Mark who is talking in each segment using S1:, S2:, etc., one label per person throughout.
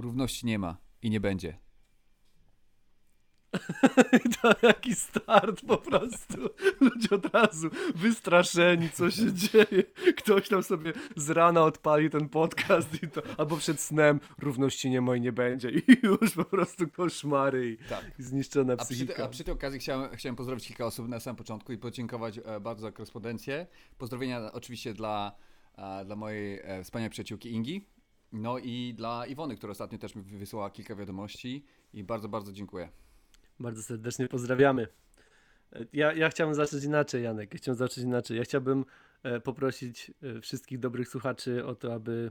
S1: równości nie ma i nie będzie.
S2: to jaki start po prostu. Ludzie od razu wystraszeni, co się dzieje. Ktoś tam sobie z rana odpali ten podcast i to, albo przed snem równości nie ma i nie będzie. I już po prostu koszmary i,
S1: Tak.
S2: i zniszczona
S1: A przy,
S2: psychika.
S1: te, a przy tej okazji chciałem, chciałem pozdrowić kilka osób na samym początku i podziękować e, bardzo za korespondencję. Pozdrowienia oczywiście dla, e, dla mojej e, wspaniałej przyjaciółki Ingi. No i dla Iwony, która ostatnio też mi wysłała kilka wiadomości i bardzo, bardzo dziękuję.
S2: Bardzo serdecznie pozdrawiamy. Ja, ja zacząć inaczej, Janek. Ja chciałbym zacząć inaczej. Ja chciałbym e, poprosić e, wszystkich dobrych słuchaczy o to, aby,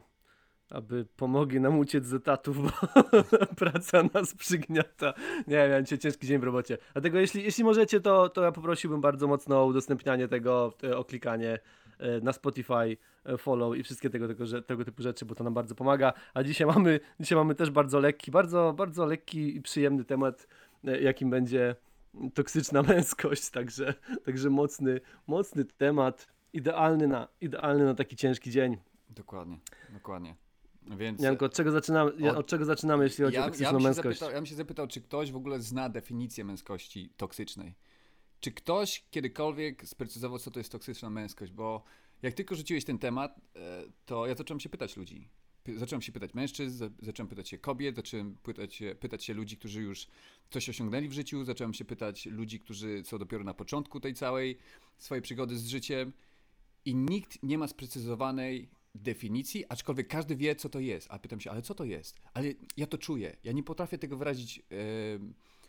S2: aby pomogli nam uciec z etatów, bo praca nas przygniata. Nie wiem, miałem ciężki dzień w robocie. Dlatego jeśli, jeśli możecie, to, to ja poprosiłbym bardzo mocno o udostępnianie tego, e, o klikanie na Spotify, e, follow i wszystkie tego, tego, tego typu rzeczy, bo to nam bardzo pomaga. A dzisiaj mamy, dzisiaj mamy też bardzo lekki, bardzo, bardzo lekki i przyjemny temat, e, jakim będzie toksyczna męskość, także, także mocny, mocny temat, idealny na, idealny na taki ciężki dzień.
S1: Dokładnie, dokładnie. Więc
S2: Janko, od czego zaczynamy, ja-
S1: Od-
S2: od czego zaczynamy jeśli chodzi o
S1: ja, ja,
S2: toksyczną
S1: się
S2: męskość?
S1: zapytał, ja bym się zapytał, czy ktoś w ogóle zna definicję męskości toksycznej. Czy ktoś kiedykolwiek sprecyzował, co to jest toksyczna męskość? Bo jak tylko rzuciłeś ten temat, e, to ja zacząłem się pytać ludzi. Zacząłem się pytać mężczyzn, za- zacząłem pytać się kobiet, zacząłem pytać się, pytać się ludzi, którzy już coś osiągnęli w życiu, zacząłem się pytać ludzi, którzy są dopiero na początku tej całej swojej przygody z życiem i nikt nie ma sprecyzowanej definicji, aczkolwiek każdy wie, co to jest. A pytam się, ale co to jest? Ale ja to czuję. Ja nie potrafię tego wyrazić e,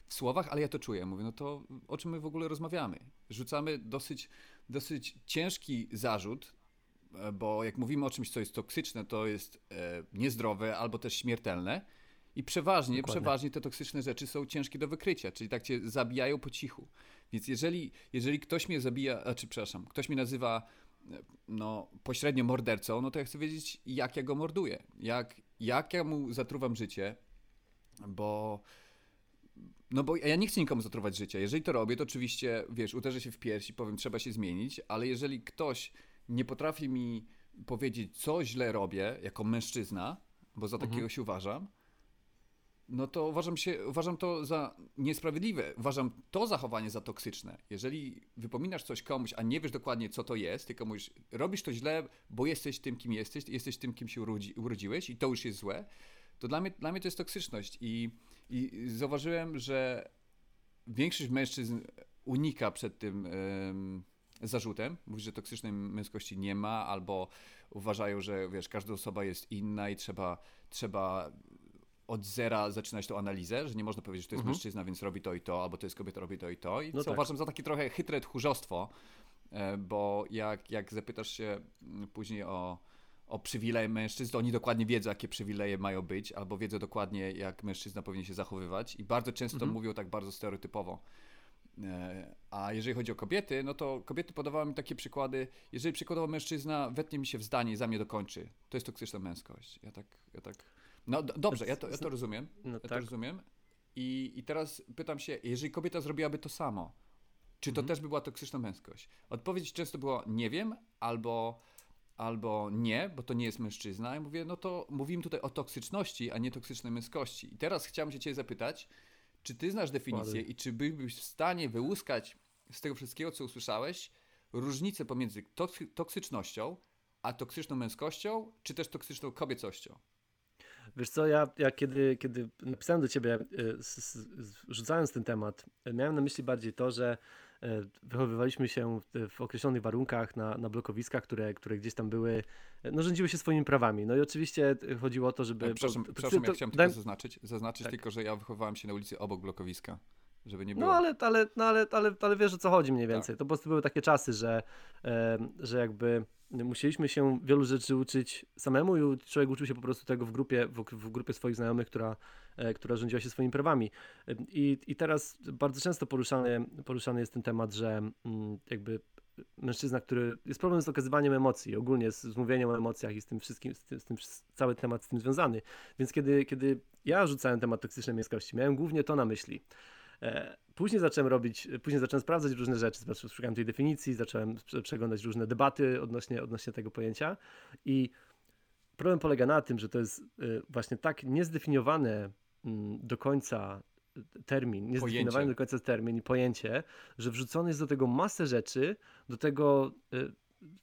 S1: w słowach, ale ja to czuję. Mówię, no to o czym my w ogóle rozmawiamy? Rzucamy dosyć, dosyć ciężki zarzut, e, bo jak mówimy o czymś, co jest toksyczne, to jest e, niezdrowe albo też śmiertelne. I przeważnie,
S2: Dokładnie.
S1: przeważnie te toksyczne rzeczy są ciężkie do wykrycia, czyli tak cię zabijają po cichu. Więc jeżeli, jeżeli ktoś mnie zabija, a czy przepraszam, ktoś mnie nazywa e, no, pośrednio mordercą, no to ja chcę wiedzieć, jak ja go morduję. Jak, jak ja mu zatruwam życie, bo. No bo ja nie chcę nikomu zatruwać życia. Jeżeli to robię, to oczywiście, wiesz, uderzę się w pierś i powiem, trzeba się zmienić, ale jeżeli ktoś nie potrafi mi powiedzieć, co źle robię jako mężczyzna, bo za takiego się uważam, no to uważam, się, uważam to za niesprawiedliwe. Uważam to zachowanie za toksyczne. Jeżeli wypominasz coś komuś, a nie wiesz dokładnie, co to jest, tylko mówisz, robisz to źle, bo jesteś tym, kim jesteś, jesteś tym, kim się urodzi, urodziłeś i to już jest złe, to dla mnie, dla mnie to jest toksyczność. I, I zauważyłem, że większość mężczyzn unika przed tym em, zarzutem. Mówi, że toksycznej męskości nie ma, albo uważają, że wiesz, każda osoba jest inna i trzeba, trzeba od zera zaczynać tą analizę, że nie można powiedzieć, że to jest
S2: Mhm.
S1: mężczyzna, więc robi to i to, albo to jest kobieta, robi to i to. I
S2: No
S1: co
S2: tak.
S1: uważam za takie trochę chytre tchórzostwo, e, bo jak, jak zapytasz się mm, później o, o przywileje mężczyzn, to oni dokładnie wiedzą, jakie przywileje mają być, albo wiedzą dokładnie, jak mężczyzna powinien się zachowywać i bardzo często
S2: Mhm.
S1: mówią tak bardzo stereotypowo. E, A jeżeli chodzi o kobiety, no to kobiety podawały mi takie przykłady. Jeżeli przykładowo mężczyzna wetnie mi się w zdanie i za mnie dokończy, to jest toksyczna męskość. Ja tak, ja tak. No d- dobrze, ja to, ja to rozumiem.
S2: No
S1: Ja to
S2: tak.
S1: rozumiem. I, I teraz pytam się, jeżeli kobieta zrobiłaby to samo, czy to
S2: Mhm.
S1: też by była toksyczna męskość? Odpowiedź często była nie wiem, albo, albo nie, bo to nie jest mężczyzna. I mówię, no to mówimy tutaj o toksyczności, a nie toksycznej męskości. I teraz chciałem się ciebie zapytać, czy ty znasz definicję i czy byłbyś w stanie wyłuskać z tego wszystkiego, co usłyszałeś, różnicę pomiędzy toksy- toksycznością a toksyczną męskością, czy też toksyczną kobiecością?
S2: Wiesz co, ja, ja kiedy, kiedy napisałem do ciebie, s- rzucając ten temat, miałem na myśli bardziej to, że wychowywaliśmy się w, w określonych warunkach na, na blokowiskach, które, które gdzieś tam były, y, no rządziły się swoimi prawami. No i oczywiście y, chodziło o to, żeby...
S1: E, Przepraszam,
S2: bo-
S1: przepraszam
S2: to-
S1: ja chciałem
S2: daj-
S1: tylko zaznaczyć, zaznaczyć
S2: Tak.
S1: tylko, że ja wychowywałem się na ulicy obok blokowiska, żeby nie było.
S2: No ale, ale, no, ale, ale, ale wiesz o co chodzi mniej więcej. To po prostu były takie czasy, że, e, że jakby musieliśmy się wielu rzeczy uczyć samemu i człowiek uczył się po prostu tego w grupie, w, w grupie swoich znajomych, która, e, która rządziła się swoimi prawami. I, I teraz bardzo często poruszany, poruszany jest ten temat, że mm, jakby mężczyzna, który jest problem z okazywaniem emocji, ogólnie z, z mówieniem o emocjach i z tym wszystkim, z tym, z tym cały temat z tym związany. Więc kiedy, kiedy ja rzucałem temat toksycznej męskości, miałem głównie to na myśli. E, Później zacząłem robić, później zacząłem sprawdzać różne rzeczy, szukałem tej definicji, zacząłem prze- przeglądać różne debaty odnośnie, odnośnie tego pojęcia. I problem polega na tym, że to jest y, właśnie tak niezdefiniowany mm, do końca termin, niezdefiniowany do końca termin i pojęcie, że wrzucone jest do tego masę rzeczy, do tego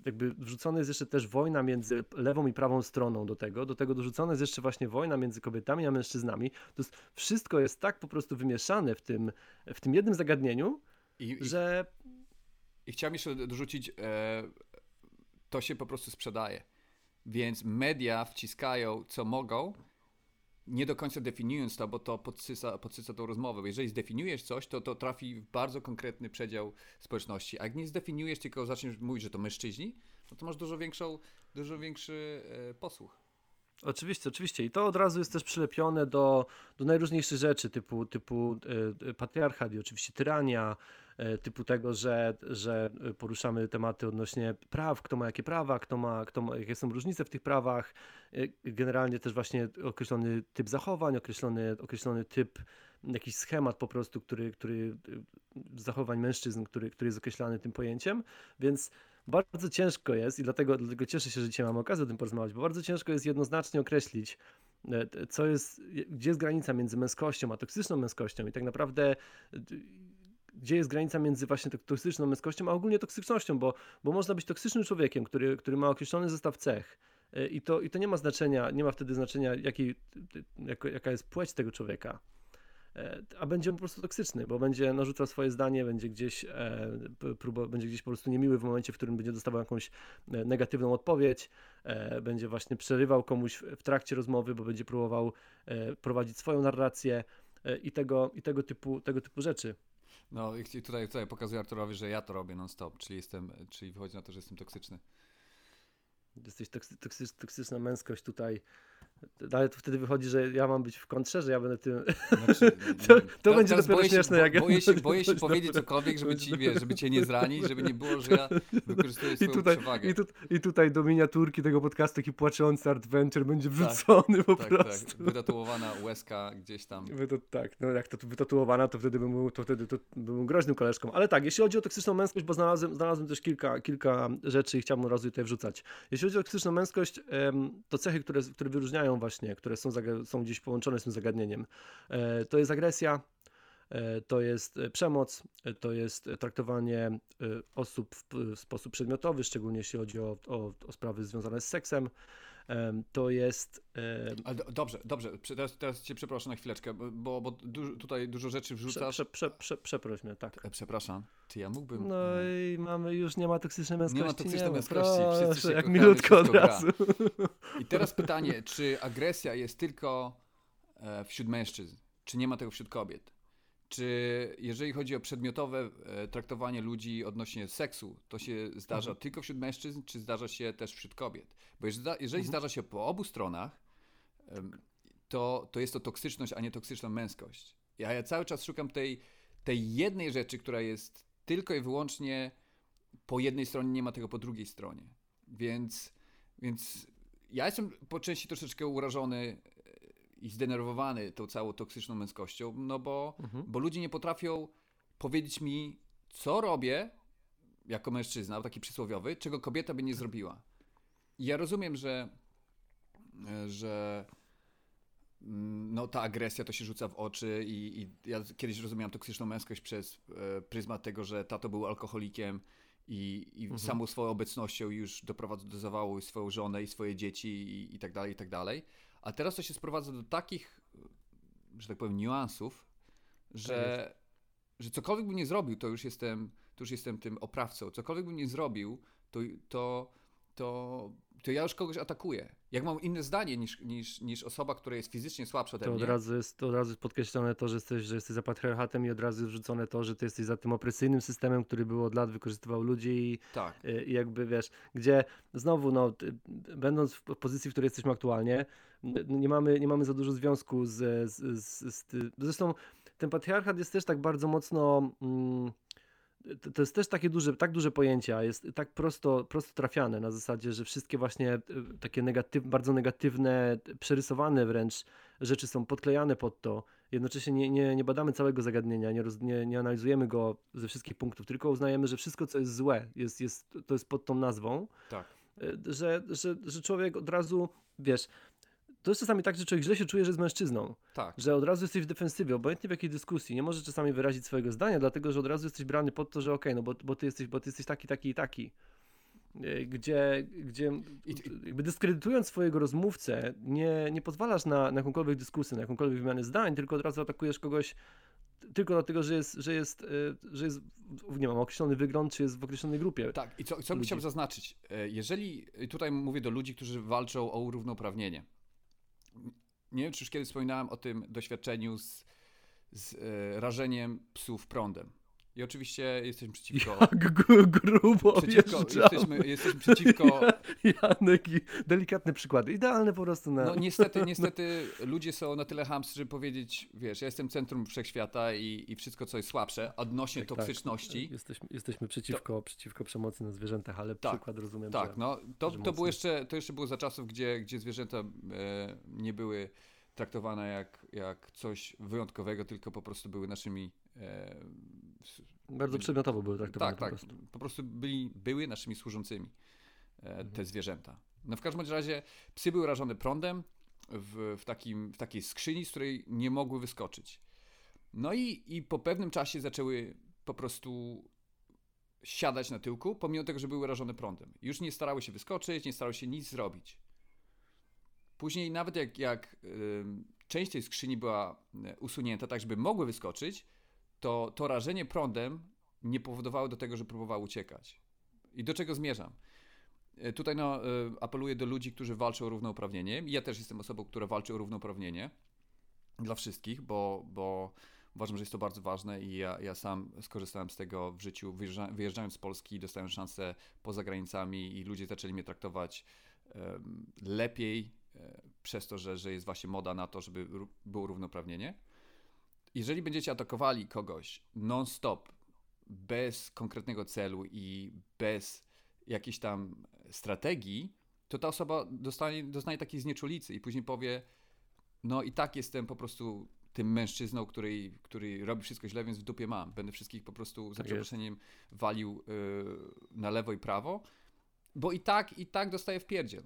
S2: jakby wrzucona jest jeszcze też wojna między lewą i prawą stroną do tego, do tego dorzucona jest jeszcze właśnie wojna między kobietami a mężczyznami. To jest, wszystko jest tak po prostu wymieszane w tym, w tym jednym zagadnieniu,
S1: I, i,
S2: że
S1: I chciałem jeszcze dorzucić, e, to się po prostu sprzedaje. Więc media wciskają co mogą, nie do końca definiując to, bo to podsyca, podsyca tą rozmowę. Bo jeżeli zdefiniujesz coś, to to trafi w bardzo konkretny przedział społeczności. A jak nie zdefiniujesz, tylko zaczniesz mówić, że to mężczyźni, no to masz dużo, większą, dużo większy e, posłuch.
S2: Oczywiście, oczywiście. I to od razu jest też przylepione do, do najróżniejszych rzeczy, typu, typu e, patriarchat i oczywiście tyrania, typu tego, że, że poruszamy tematy odnośnie praw, kto ma jakie prawa, kto ma, kto ma, jakie są różnice w tych prawach. E, generalnie też właśnie określony typ zachowań, określony, określony typ, jakiś schemat po prostu, który, który e, zachowań mężczyzn, który, który jest określany tym pojęciem, więc bardzo ciężko jest i dlatego, dlatego cieszę się, że dzisiaj mamy okazję o tym porozmawiać, bo bardzo ciężko jest jednoznacznie określić, e, co jest, gdzie jest granica między męskością a toksyczną męskością i tak naprawdę e, gdzie jest granica między właśnie toksyczną męskością, a ogólnie toksycznością, bo, bo można być toksycznym człowiekiem, który, który ma określony zestaw cech e, i to, i to nie ma znaczenia, nie ma wtedy znaczenia, jaki, jaka, jaka jest płeć tego człowieka a będzie on po prostu toksyczny, bo będzie narzucał swoje zdanie, będzie gdzieś, e, próba, będzie gdzieś po prostu niemiły w momencie, w którym będzie dostawał jakąś e, negatywną odpowiedź, e, będzie właśnie przerywał komuś w trakcie rozmowy, bo będzie próbował prowadzić swoją narrację i tego, i tego, typu, tego typu rzeczy.
S1: No i tutaj, tutaj pokazuję Arturowi, że ja to robię non-stop, czyli, jestem, czyli wychodzi na to, że jestem toksyczny.
S2: Jesteś toksy, toksy, toksyczna męskość tutaj ale to wtedy wychodzi, że ja mam być w kontrze, że ja będę tym. Znaczy, to, to będzie dopiero
S1: boję
S2: śmieszne.
S1: Się,
S2: jak
S1: boję się, boję się powiedzieć cokolwiek, żeby ci, wiesz, żeby cię nie zranić, żeby nie było, że ja wykorzystuję swoją
S2: I tutaj,
S1: przewagę.
S2: I, tu, I tutaj do miniaturki tego podcastu taki płaczący adventure będzie tak. wrzucony tak, po
S1: tak,
S2: prostu.
S1: Tak, wytatuowana łezka gdzieś tam.
S2: Wyto, tak, no jak to wytatuowana, to wtedy bym był, to wtedy to bym groźnym koleżką. Ale tak, jeśli chodzi o toksyczną męskość, bo znalazłem, znalazłem też kilka, kilka rzeczy i chciałbym razu tutaj wrzucać. Jeśli chodzi o toksyczną męskość, to cechy, które, które wyróżniają właśnie, które są, są gdzieś połączone z tym zagadnieniem. E, to jest agresja, e, to jest e, przemoc, to jest traktowanie osób w sposób przedmiotowy, szczególnie jeśli chodzi o, o, o sprawy związane z seksem. To jest.
S1: Ale do, dobrze, dobrze. Teraz, teraz cię przeproszę na chwileczkę, bo, bo tutaj dużo rzeczy wrzucasz.
S2: Prze, prze, prze, przeproś mnie, tak.
S1: Przepraszam. Czy ja mógłbym.
S2: No i mamy już nie ma toksycznej męskości.
S1: Nie ma toksycznej męskości.
S2: Proszę,
S1: Wszyscy się
S2: jak
S1: kochamy,
S2: milutko od razu.
S1: I teraz pytanie, czy agresja jest tylko e, wśród mężczyzn? Czy nie ma tego wśród kobiet? Czy jeżeli chodzi o przedmiotowe e, traktowanie ludzi odnośnie seksu, to się zdarza mhm. tylko wśród mężczyzn, czy zdarza się też wśród kobiet? Bo jeżeli, jeżeli mhm. zdarza się po obu stronach, to, to jest to toksyczność, a nie toksyczna męskość. Ja, ja cały czas szukam tej, tej jednej rzeczy, która jest tylko i wyłącznie po jednej stronie, nie ma tego po drugiej stronie. Więc, więc ja jestem po części troszeczkę urażony i zdenerwowany tą całą toksyczną męskością, no bo, mhm. bo ludzie nie potrafią powiedzieć mi, co robię jako mężczyzna, taki przysłowiowy, czego kobieta by nie zrobiła. I ja rozumiem, że, że no, ta agresja to się rzuca w oczy i, i ja kiedyś rozumiałem toksyczną męskość przez e, pryzmat tego, że tato był alkoholikiem i, i mhm. samą swoją obecnością już doprowadza do zawału swoją żonę i swoje dzieci i, i tak dalej, i tak dalej. A teraz to się sprowadza do takich, że tak powiem, niuansów, że, tak że cokolwiek bym nie zrobił, to już jestem, to już jestem tym oprawcą. Cokolwiek bym nie zrobił, to, to, to, to ja już kogoś atakuję. Jak mam inne zdanie niż, niż, niż osoba, która jest fizycznie słabsza ode
S2: to
S1: mnie.
S2: Od razu jest, to od razu jest podkreślone to, że jesteś, że jesteś za patriarchatem i od razu jest wrzucone to, że ty jesteś za tym opresyjnym systemem, który był od lat wykorzystywał ludzi i,
S1: tak.
S2: i jakby wiesz, gdzie znowu, no, będąc w pozycji, w której jesteśmy aktualnie, nie mamy, nie mamy za dużo związku z, z, z, z zresztą ten patriarchat jest też tak bardzo mocno mm, to jest też takie duże, tak duże pojęcie, a jest tak prosto, prosto trafiane na zasadzie, że wszystkie właśnie e, takie negatyw, bardzo negatywne, przerysowane wręcz rzeczy są podklejane pod to. Jednocześnie nie, nie, nie badamy całego zagadnienia, nie, roz, nie, nie analizujemy go ze wszystkich punktów, tylko uznajemy, że wszystko, co jest złe, jest, jest, to jest pod tą nazwą.
S1: Tak.
S2: y, że, że, że człowiek od razu, wiesz, to jest czasami tak, że człowiek źle się czuje, że jest mężczyzną,
S1: Tak.
S2: że od razu jesteś w defensywie, obojętnie w jakiej dyskusji, nie możesz czasami wyrazić swojego zdania, dlatego że od razu jesteś brany pod to, że okej, no bo, bo, ty jesteś, bo ty jesteś taki, taki i taki. Y, Gdzie, gdzie
S1: I-
S2: jakby dyskredytując swojego rozmówcę, nie, nie pozwalasz na, na jakąkolwiek dyskusję, na jakąkolwiek wymianę zdań, tylko od razu atakujesz kogoś tylko dlatego, że jest, że jest, y, że jest nie wiem, określony wygląd, czy jest w określonej grupie.
S1: Tak, i co, co bym chciał zaznaczyć? E, Jeżeli, i tutaj mówię do ludzi, którzy walczą o równouprawnienie. Nie wiem, czy już kiedyś wspominałem o tym doświadczeniu z, z e, rażeniem psów prądem. I oczywiście jesteśmy przeciwko.
S2: Jak gru- grubo
S1: przeciwko jesteśmy, jesteśmy przeciwko.
S2: Janek i delikatne przykłady. Idealne po prostu na...
S1: No niestety, niestety ludzie są na tyle chamscy, żeby powiedzieć, wiesz, ja jestem centrum wszechświata i, i wszystko, co jest słabsze odnośnie
S2: Tak, tak.
S1: toksyczności.
S2: Jesteśmy, jesteśmy przeciwko, przeciwko przemocy na zwierzętach, ale
S1: Tak,
S2: przykład rozumiem,
S1: Tak,
S2: że...
S1: no to, to, było jeszcze, to jeszcze było za czasów, gdzie, gdzie zwierzęta e, nie były traktowane jak, jak coś wyjątkowego, tylko po prostu były naszymi. E,
S2: Bardzo przedmiotowo były traktowane
S1: tak,
S2: po
S1: tak.
S2: prostu.
S1: Po prostu byli, były naszymi służącymi e,
S2: Mhm.
S1: te zwierzęta. No w każdym razie psy były rażone prądem w, w, takim, w takiej skrzyni, z której nie mogły wyskoczyć. No i, i po pewnym czasie zaczęły po prostu siadać na tyłku, pomimo tego, że były rażone prądem. Już nie starały się wyskoczyć, nie starały się nic zrobić. Później nawet jak, jak część tej skrzyni była e, usunięta, tak żeby mogły wyskoczyć, to, to rażenie prądem nie powodowało do tego, że próbowały uciekać. I do czego zmierzam? E, Tutaj no, e, apeluję do ludzi, którzy walczą o równouprawnienie. Ja też jestem osobą, która walczy o równouprawnienie dla wszystkich, bo, bo uważam, że jest to bardzo ważne i ja, ja sam skorzystałem z tego w życiu, wyjeżdża, wyjeżdżając z Polski, dostałem szansę poza granicami i ludzie zaczęli mnie traktować lepiej przez to, że, że jest właśnie moda na to, żeby było równoprawnienie. Jeżeli będziecie atakowali kogoś non-stop, bez konkretnego celu i bez jakiejś tam strategii, to ta osoba dostanie, doznaje takiej znieczulicy i później powie, no i tak jestem po prostu tym mężczyzną, który, który robi wszystko źle, więc w dupie mam. Będę wszystkich po prostu za
S2: Tak jest.
S1: przeproszeniem walił y, na lewo i prawo, bo i tak, i tak dostaję w pierdziel.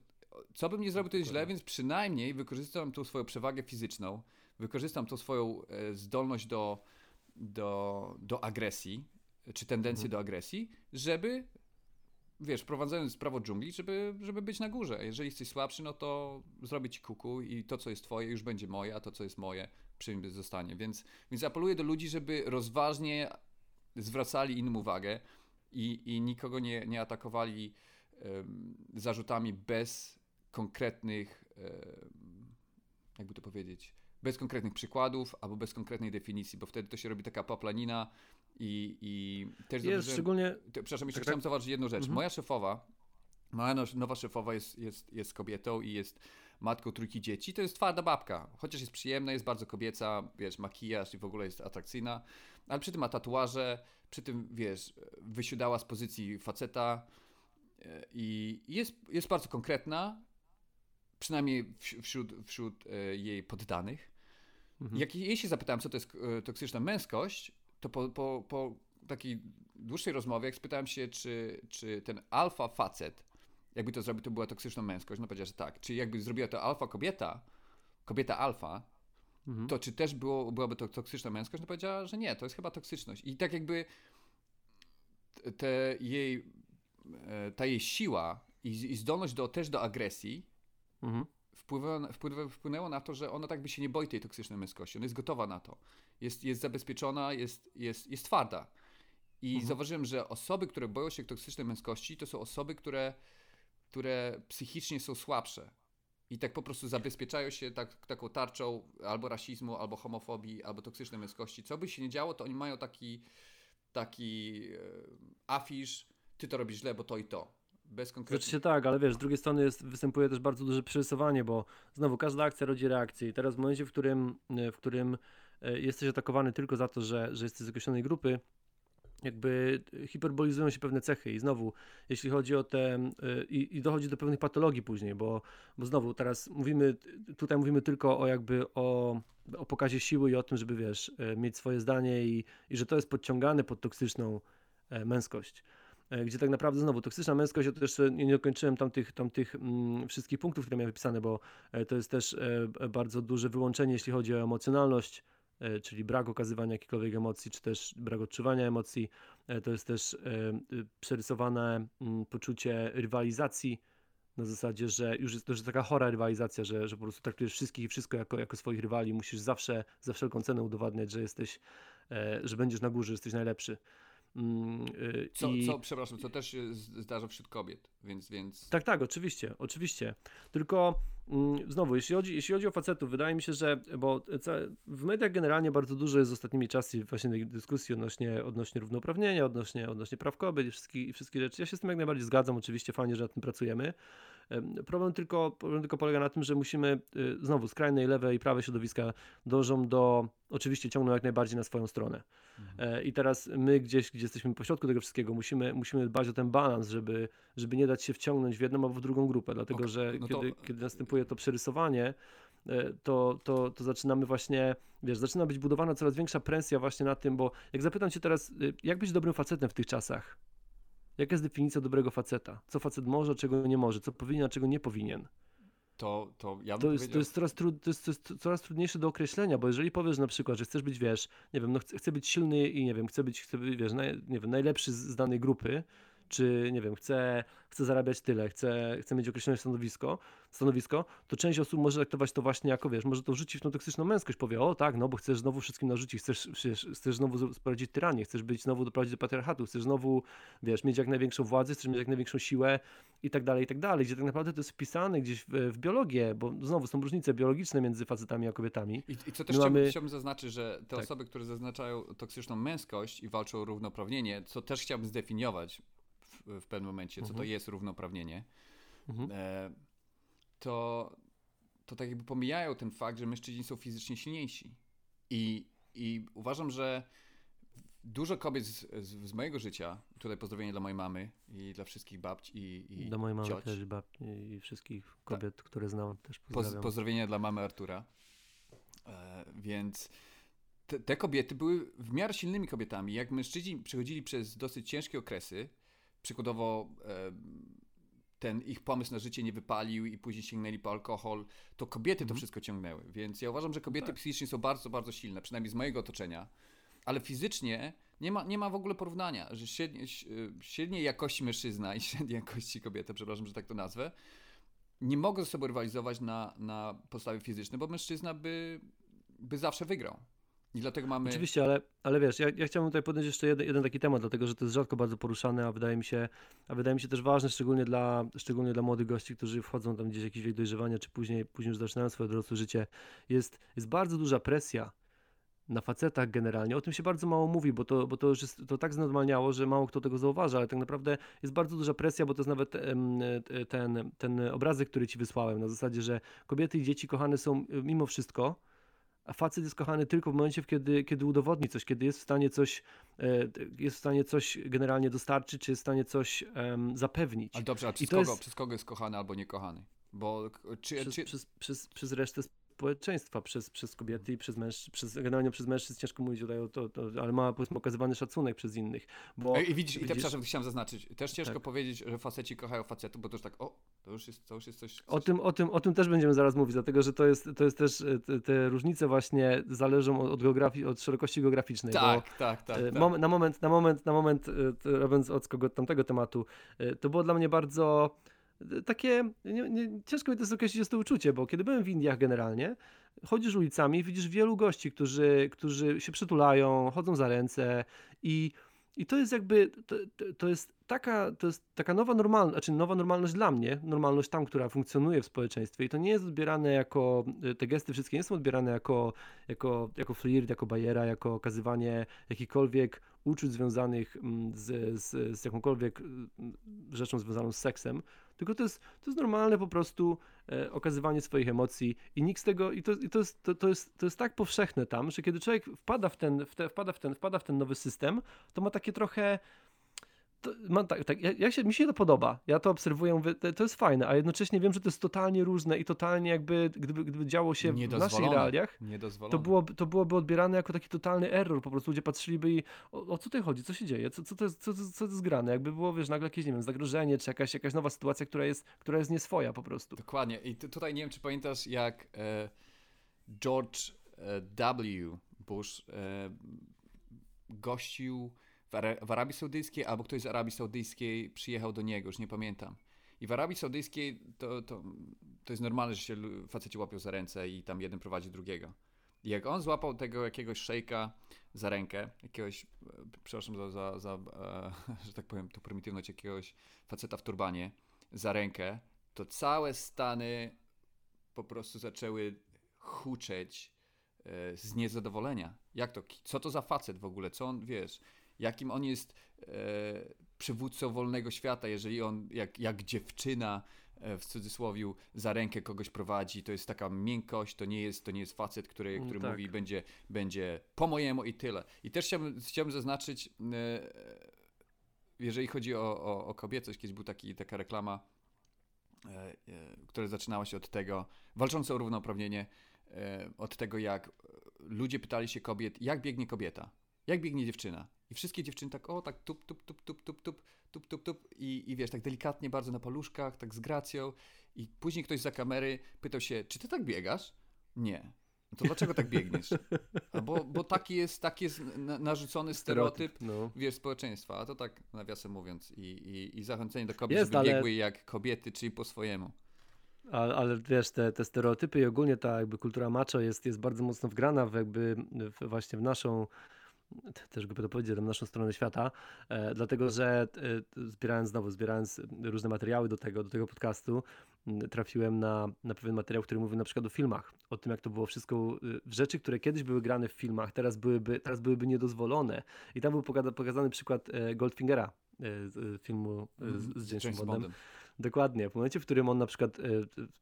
S1: Co bym nie zrobił, to jest źle,
S2: Dokładnie.
S1: więc przynajmniej wykorzystam tą swoją przewagę fizyczną, wykorzystam tą swoją e, zdolność do, do, do agresji, czy tendencję
S2: Mhm.
S1: do agresji, żeby, wiesz, wprowadzając prawo dżungli, żeby, żeby być na górze. Jeżeli jesteś słabszy, no to zrobię ci kuku i to, co jest twoje, już będzie moje, a to, co jest moje, przy mnie zostanie. Więc, więc apeluję do ludzi, żeby rozważnie zwracali innym uwagę i, i nikogo nie, nie atakowali em, zarzutami bez konkretnych, em, jakby to powiedzieć, bez konkretnych przykładów albo bez konkretnej definicji, bo wtedy to się robi taka paplanina i, i też
S2: Jest
S1: zauważyłem-
S2: szczególnie...
S1: to, przepraszam, jeszcze
S2: Tak,
S1: chciałem
S2: tak.
S1: zauważyć jedną rzecz.
S2: Mhm.
S1: Moja szefowa, moja nowa szefowa jest, jest, jest kobietą i jest matką trójki dzieci. To jest twarda babka. Chociaż jest przyjemna, jest bardzo kobieca, wiesz, makijaż i w ogóle jest atrakcyjna, ale przy tym ma tatuaże, przy tym, wiesz, wysiadała z pozycji faceta e, i jest, jest bardzo konkretna, przynajmniej wś- wśród, wśród e, jej poddanych.
S2: Mhm.
S1: Jak jej się zapytałem, co to jest e, toksyczna męskość, to po, po, po takiej dłuższej rozmowie, jak spytałem się, czy, czy ten alfa facet, jakby to zrobił, to była toksyczna męskość, no powiedziała, że tak. Czy jakby zrobiła to alfa kobieta, kobieta alfa,
S2: Mhm.
S1: to czy też było, byłaby to toksyczna męskość? No powiedziała, że nie, to jest chyba toksyczność. I tak jakby te jej, e, ta jej siła i, i zdolność do, też do agresji
S2: Mhm.
S1: wpływa, wpływa, wpłynęło na to, że ona tak by się nie boi tej toksycznej męskości. Ona jest gotowa na to. Jest, jest zabezpieczona, jest, jest, jest twarda. I
S2: Mhm.
S1: zauważyłem, że osoby, które boją się toksycznej męskości, to są osoby, które, które psychicznie są słabsze. I tak po prostu zabezpieczają się tak, taką tarczą albo rasizmu, albo homofobii, albo toksycznej męskości. Co by się nie działo, to oni mają taki, taki e, afisz, ty to robisz źle, bo to i to. Bez konkretnych...
S2: Rzeczywiście tak, ale wiesz, z drugiej strony jest, występuje też bardzo duże przerysowanie, bo znowu każda akcja rodzi reakcję i teraz w momencie, w którym, e, w którym e, jesteś atakowany tylko za to, że, że jesteś z określonej grupy, jakby hiperbolizują się pewne cechy i znowu, jeśli chodzi o te, e, i, i dochodzi do pewnych patologii później, bo, bo znowu teraz mówimy, tutaj mówimy tylko o jakby o, o pokazie siły i o tym, żeby wiesz, e, mieć swoje zdanie i, i że to jest podciągane pod toksyczną e, męskość. E, gdzie tak naprawdę znowu toksyczna męskość, ja jeszcze nie dokończyłem tamtych, tamtych mm, wszystkich punktów, które miałem wypisane, bo e, to jest też e, bardzo duże wyłączenie, jeśli chodzi o emocjonalność, czyli brak okazywania jakichkolwiek emocji, czy też brak odczuwania emocji. To jest też y, przerysowane mm, poczucie rywalizacji, na zasadzie, że już jest to już taka chora rywalizacja, że, że po prostu traktujesz wszystkich i wszystko jako, jako swoich rywali, musisz zawsze, za wszelką cenę udowadniać, że jesteś, że będziesz na górze, że jesteś najlepszy. Mm, y,
S1: Co,
S2: i-
S1: co, przepraszam, co też się z- zdarza wśród kobiet, więc, więc
S2: tak, tak, oczywiście, oczywiście. Tylko mm, znowu, jeśli chodzi, jeśli chodzi o facetów, wydaje mi się, że bo w mediach generalnie bardzo dużo jest ostatnimi czasy właśnie tej dyskusji odnośnie, odnośnie równouprawnienia, odnośnie, odnośnie praw kobiet i wszystkich, i wszystkich rzeczy. Ja się z tym jak najbardziej zgadzam, oczywiście fajnie, że nad tym pracujemy. Em, Problem tylko, problem tylko polega na tym, że musimy y, znowu skrajne i lewe i prawe środowiska dążą do, oczywiście ciągną jak najbardziej na swoją stronę. E, I teraz my gdzieś, gdzie jesteśmy pośrodku tego wszystkiego, musimy, musimy dbać o ten balans, żeby, żeby nie dać się wciągnąć w jedną albo w drugą grupę, dlatego
S1: Ok,
S2: że
S1: no to-
S2: kiedy, kiedy następuje to przerysowanie, e, to, to, to zaczynamy właśnie, wiesz, zaczyna być budowana coraz większa presja właśnie na tym, bo jak zapytam cię teraz, y, jak być dobrym facetem w tych czasach? Jaka jest definicja dobrego faceta? Co facet może, czego nie może? Co powinien, a czego nie powinien?
S1: to, to ja bym
S2: To jest, to, jest coraz trud, to, jest, to jest coraz trudniejsze do określenia, bo jeżeli powiesz na przykład, że chcesz być, wiesz, nie wiem, no chcę, chcę być silny i nie wiem, chcę być, chcę być wiesz, naj, nie wiem, najlepszy z, z danej grupy, czy nie wiem, chcę, chcę zarabiać tyle, chcę, chcę mieć określone stanowisko, stanowisko, to część osób może traktować to właśnie jako, wiesz, może to wrzuci w tą toksyczną męskość, powie, o tak, no bo chcesz znowu wszystkim narzucić, chcesz, chcesz, chcesz znowu sprowadzić tyranię, chcesz być znowu doprowadzić do patriarchatu, chcesz znowu, wiesz, mieć jak największą władzę, chcesz mieć jak największą siłę i tak dalej, i tak dalej, gdzie tak naprawdę to jest wpisane gdzieś w, w biologię, bo znowu są różnice biologiczne między facetami a kobietami.
S1: I, I co też
S2: My
S1: chciałbym,
S2: mamy-
S1: chciałbym zaznaczyć, że te
S2: Tak.
S1: osoby, które zaznaczają toksyczną męskość i walczą o równouprawnienie, co też chciałbym zdefiniować w, w pewnym momencie, co to
S2: Mhm.
S1: jest równouprawnienie,
S2: Mhm.
S1: e, to, to tak jakby pomijają ten fakt, że mężczyźni są fizycznie silniejsi. I, i uważam, że dużo kobiet z, z, z mojego życia, tutaj pozdrowienie dla mojej mamy i dla wszystkich babci i, i
S2: Do mojej mamy
S1: cioć.
S2: też, babci i wszystkich kobiet, które znam, też
S1: Poz,
S2: pozdrawiam.
S1: pozdrowienia dla mamy Artura. E, więc te, te kobiety były w miarę silnymi kobietami. Jak mężczyźni przechodzili przez dosyć ciężkie okresy, przykładowo e, ten ich pomysł na życie nie wypalił i później sięgnęli po alkohol, to kobiety to
S2: Mhm.
S1: wszystko ciągnęły. Więc ja uważam, że kobiety
S2: tak.
S1: psychicznie są bardzo, bardzo silne, przynajmniej z mojego otoczenia. Ale fizycznie nie ma, nie ma w ogóle porównania, że średnie, średniej jakości mężczyzna i średniej jakości kobieta, przepraszam, że tak to nazwę, nie mogą ze sobą rywalizować na, na podstawie fizycznej, bo mężczyzna by, by zawsze wygrał. I dlatego mamy.
S2: Oczywiście, ale, ale wiesz, ja, ja chciałbym tutaj podnieść jeszcze jeden, jeden taki temat, dlatego że to jest rzadko bardzo poruszane, a wydaje mi się, a wydaje mi się też ważne, szczególnie dla, szczególnie dla młodych gości, którzy wchodzą tam gdzieś w jakiś wiek dojrzewania, czy później, później już zaczynają swoje dorosłe życie. Jest, jest bardzo duża presja na facetach generalnie. O tym się bardzo mało mówi, bo to, bo to już jest to tak znormalniało, że mało kto tego zauważa, ale tak naprawdę jest bardzo duża presja, bo to jest nawet ten, ten obrazek, który ci wysłałem, na zasadzie, że kobiety i dzieci kochane są mimo wszystko, a facet jest kochany tylko w momencie, kiedy, kiedy udowodni coś, kiedy jest w stanie coś, e, jest w stanie coś generalnie dostarczyć, czy jest w stanie coś em, zapewnić.
S1: Ale dobrze, a przez kogo,
S2: jest-
S1: przez kogo jest kochany albo niekochany? Bo czy,
S2: przez,
S1: czy,
S2: przez, przez, przez resztę społeczeństwa, przez, przez kobiety i przez mężczyzn, przez, generalnie przez mężczyzn ciężko mówić tutaj o to, to, ale ma powiedzmy okazywany szacunek przez innych, bo
S1: Ej, I widzisz, i te, przepraszam, chciałem zaznaczyć, też ciężko
S2: Tak.
S1: powiedzieć, że faceci kochają facetów, bo to już tak, o, to już jest, to już jest coś... coś
S2: O tym, o, tym, o tym też będziemy zaraz mówić, dlatego że to jest, to jest też, e, te, te różnice właśnie zależą od, od geografii, od szerokości geograficznej. bo,
S1: tak, tak, tak,
S2: E,
S1: tak.
S2: Mom, na moment, na moment, na moment, e, robiąc odskok od tamtego tematu, to było dla mnie bardzo takie, nie, nie, ciężko mi to określić jest to uczucie, bo kiedy byłem w Indiach generalnie, chodzisz ulicami, widzisz wielu gości, którzy, którzy się przytulają, chodzą za ręce i, i to jest jakby, to, to, jest taka, to jest taka nowa normalność, znaczy nowa normalność dla mnie, normalność tam, która funkcjonuje w społeczeństwie i to nie jest odbierane jako, te gesty wszystkie nie są odbierane jako, jako, jako flirt, jako bajera, jako okazywanie jakichkolwiek uczuć związanych mm, z, z, z jakąkolwiek mm, rzeczą związaną z seksem, tylko to jest, to jest normalne po prostu e, okazywanie swoich emocji i nikt z tego, i to, i to, jest, to, to, jest, to jest tak powszechne tam, że kiedy człowiek wpada w ten, w te, wpada w ten, wpada w ten nowy system, to ma takie trochę mam tak, tak ja, ja się, mi się to podoba. Ja to obserwuję, mówię, to, jest fajne, a jednocześnie wiem, że to jest totalnie różne i totalnie jakby, gdyby, gdyby działo się w naszych realiach, to, byłoby, to byłoby odbierane jako taki totalny error. Po prostu ludzie patrzyliby i o, o co tutaj chodzi, co się dzieje, co, co, to jest, co, co, co to jest grane. Jakby było, wiesz, nagle jakieś, nie wiem, zagrożenie, czy jakaś, jakaś nowa sytuacja, która jest, która jest nieswoja po prostu.
S1: Dokładnie. I tu- tutaj nie wiem, czy pamiętasz, jak e, George e, W. Bush e, gościł w, Ara- w Arabii Saudyjskiej, albo ktoś z Arabii Saudyjskiej przyjechał do niego, już nie pamiętam. I w Arabii Saudyjskiej to, to, to jest normalne, że się faceci łapią za ręce i tam jeden prowadzi drugiego. I jak on złapał tego jakiegoś szejka za rękę, jakiegoś, e, przepraszam za, za, za e, że tak powiem, tu prymitywność jakiegoś faceta w turbanie za rękę, to całe Stany po prostu zaczęły huczeć e, z niezadowolenia. Jak to? Co to za facet w ogóle? Co on, wiesz, jakim on jest e, przywódcą wolnego świata, jeżeli on, jak, jak dziewczyna e, w cudzysłowie za rękę kogoś prowadzi, to jest taka miękkość, to nie jest, to nie jest facet, który,
S2: Mm,
S1: który
S2: tak.
S1: mówi będzie, będzie po mojemu i tyle. I też chciałbym, chciałbym zaznaczyć, e, jeżeli chodzi o, o, o kobiecość, kiedyś był taki, taka reklama, e, e, która zaczynała się od tego, walczące o równouprawnienie, e, od tego jak ludzie pytali się kobiet, jak biegnie kobieta, jak biegnie dziewczyna. I wszystkie dziewczyny tak, o tak tup, tup, tup, tup, tup, tup, tup, tup, tup i, i wiesz, tak delikatnie, bardzo na paluszkach, tak z gracją i później ktoś za kamery pytał się, czy ty tak biegasz? Nie. No to dlaczego tak biegniesz? A bo, bo taki jest, taki jest na, narzucony stereotyp
S2: No.
S1: wiesz, społeczeństwa, a to tak nawiasem mówiąc i, i, i zachęcenie do kobiet,
S2: Jest,
S1: żeby
S2: ale-
S1: biegły jak kobiety, czyli po swojemu.
S2: Ale, ale wiesz, te, te stereotypy i ogólnie ta jakby kultura macho jest, jest bardzo mocno wgrana w jakby w, właśnie w naszą, też by to powiedzieć, w naszą stronę świata, e, dlatego że e, zbierając znowu, zbierając różne materiały do tego, do tego podcastu, trafiłem na, na pewien materiał, który mówił na przykład o filmach, o tym jak to było wszystko, y, rzeczy, które kiedyś były grane w filmach, teraz byłyby, teraz byłyby niedozwolone. I tam był pokaza- pokazany przykład e, Goldfingera, z filmu z, z Jamesem
S1: James
S2: Bondem. Dokładnie. W momencie, w którym on na przykład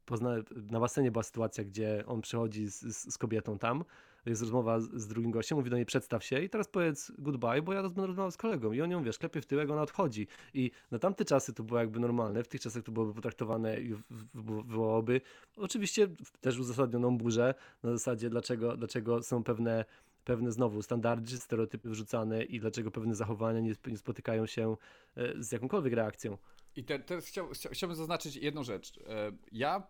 S2: pozna, na basenie była sytuacja, gdzie on przychodzi z, z kobietą tam, jest rozmowa z, drugim gościem, mówi do niej przedstaw się i teraz powiedz goodbye, bo ja roz- będę rozmawiał z kolegą i on ją, wiesz, klepie w tyłek, ona odchodzi. I na tamte czasy to było jakby normalne, w tych czasach to byłoby potraktowane i wywołałoby oczywiście też uzasadnioną burzę na zasadzie dlaczego, dlaczego są pewne pewne znowu standardy, stereotypy wrzucane i dlaczego pewne zachowania nie, nie spotykają się e, z jakąkolwiek reakcją.
S1: I te, teraz chciał, chcia- chciałbym zaznaczyć jedną rzecz. E, Ja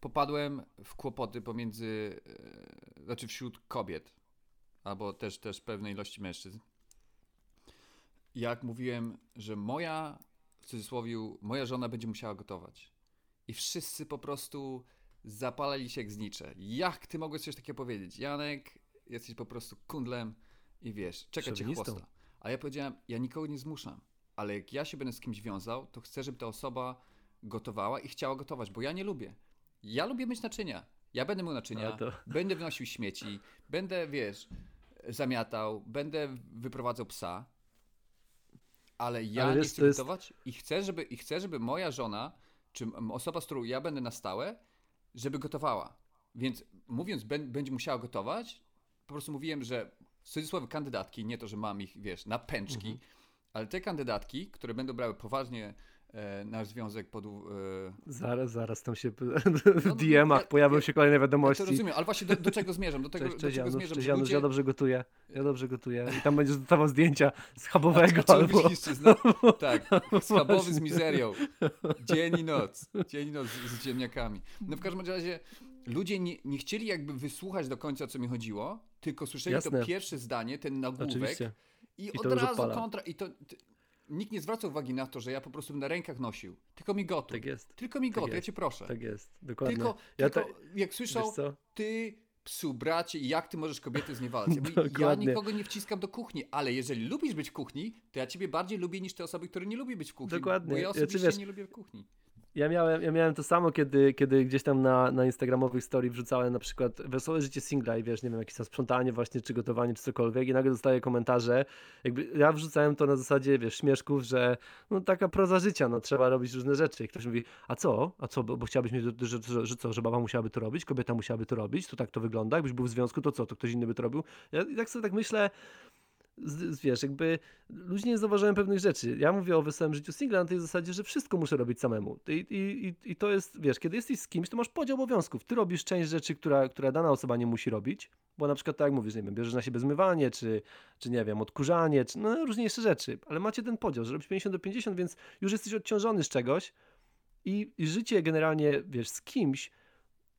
S1: popadłem w kłopoty pomiędzy, e, znaczy wśród kobiet, albo też, też pewnej ilości mężczyzn. Jak mówiłem, że moja, w cudzysłowie, moja żona będzie musiała gotować. I wszyscy po prostu zapalali się jak znicze. Jak ty mogłeś coś takiego powiedzieć? Janek, jesteś po prostu kundlem i wiesz, czeka cię chłosta. A ja powiedziałem, ja nikogo nie zmuszam, ale jak ja się będę z kimś wiązał, to chcę, żeby ta osoba gotowała i chciała gotować, bo ja nie lubię. Ja lubię myć naczynia. Ja będę mył naczynia,
S2: to-
S1: będę wnosił śmieci, będę, wiesz, zamiatał, będę wyprowadzał psa, ale ja
S2: Ale
S1: nie chcę
S2: jest-
S1: gotować i chcę, żeby, i chcę, żeby moja żona, czy osoba, z którą ja będę na stałe, żeby gotowała. Więc mówiąc, bę- będzie musiała gotować, po prostu mówiłem, że w cudzysłowie kandydatki, nie to, że mam ich, wiesz, na pęczki,
S2: Mhm.
S1: ale te kandydatki, które będą brały poważnie nasz związek pod... E,
S2: Zaraz, zaraz tam się w
S1: no,
S2: DM-ach
S1: ja-
S2: pojawią
S1: ja-
S2: się kolejne
S1: ja
S2: wiadomości.
S1: to rozumiem, ale właśnie do, do czego zmierzam? Do tego,
S2: Cześć,
S1: do
S2: cześć
S1: czego
S2: Janusz,
S1: zmierzam?
S2: cześć Janusz,
S1: ludzie-
S2: ja dobrze gotuję, ja dobrze gotuję. I tam będziesz dostawał zdjęcia schabowego
S1: A
S2: albo...
S1: Tak, schabowy z mizerią. Dzień i noc. Dzień i noc z, z ziemniakami. No w każdym razie ludzie nie, nie chcieli jakby wysłuchać do końca, o co mi chodziło, tylko słyszeli
S2: Jasne.
S1: to pierwsze zdanie, ten nagłówek
S2: Oczywiście.
S1: i,
S2: I
S1: od razu
S2: odpala.
S1: kontra. I to, nikt nie zwraca uwagi na to, że ja po prostu na rękach nosił. Tylko mi gotuj.
S2: Tak jest,
S1: Tylko mi
S2: tak
S1: gotuj, ja
S2: jest.
S1: cię proszę.
S2: tak jest, dokładnie.
S1: tylko
S2: Ja
S1: tylko
S2: to-
S1: jak słyszał, ty psu, bracie, jak ty możesz kobiety zniewalać? Ja, ja nikogo nie wciskam do kuchni, ale jeżeli lubisz być w kuchni, to ja ciebie bardziej lubię niż te osoby, które nie lubią być w kuchni.
S2: Dokładnie.
S1: Bo ja
S2: Ja,
S1: osobiście
S2: wiesz-
S1: nie lubię w kuchni.
S2: Ja miałem, ja miałem to samo, kiedy, kiedy gdzieś tam na, na instagramowych story wrzucałem na przykład wesołe życie singla i wiesz, nie wiem, jakieś tam sprzątanie właśnie, czy gotowanie, czy cokolwiek i nagle dostaję komentarze, jakby ja wrzucałem to na zasadzie, wiesz, śmieszków, że no taka proza życia, no trzeba robić różne rzeczy. I ktoś mówi, a co, a co, bo, bo chciałabyś mieć, że, że, że co, że baba musiałaby to robić, kobieta musiałaby to robić, to tak to wygląda, jakbyś był w związku, to co, to ktoś inny by to robił. Ja i tak sobie tak myślę, z, wiesz, jakby ludzie nie zauważają pewnych rzeczy. Ja mówię o wesołym życiu singla na tej zasadzie, że wszystko muszę robić samemu. I, i, I to jest, wiesz, kiedy jesteś z kimś, to masz podział obowiązków. Ty robisz część rzeczy, która, która dana osoba nie musi robić, bo na przykład tak jak mówisz, nie wiem, bierzesz na siebie zmywanie, czy, czy nie wiem, odkurzanie, czy no różniejsze rzeczy, ale macie ten podział, że robisz 50 do 50, więc już jesteś odciążony z czegoś i, i życie generalnie, wiesz, z kimś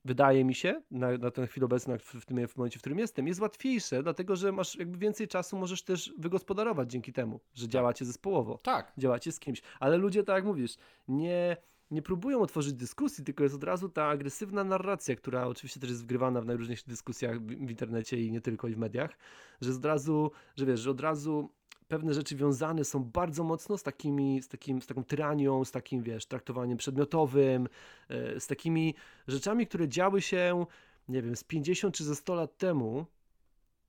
S2: wydaje mi się, na, na tę chwilę obecną, w, w tym w momencie, w którym jestem, jest łatwiejsze, dlatego że masz jakby więcej czasu, możesz też wygospodarować dzięki temu, że tak. działacie zespołowo.
S1: Tak.
S2: Działacie z kimś. Ale ludzie, tak jak mówisz, nie, nie próbują otworzyć dyskusji, tylko jest od razu ta agresywna narracja, która oczywiście też jest wgrywana w najróżniejszych dyskusjach w, w internecie i nie tylko i w mediach, że od razu, że wiesz, że od razu pewne rzeczy wiązane są bardzo mocno z takimi, z, takim, z taką tyranią, z takim, wiesz, traktowaniem przedmiotowym, e, z takimi rzeczami, które działy się, nie wiem, z 50 czy ze 100 lat temu.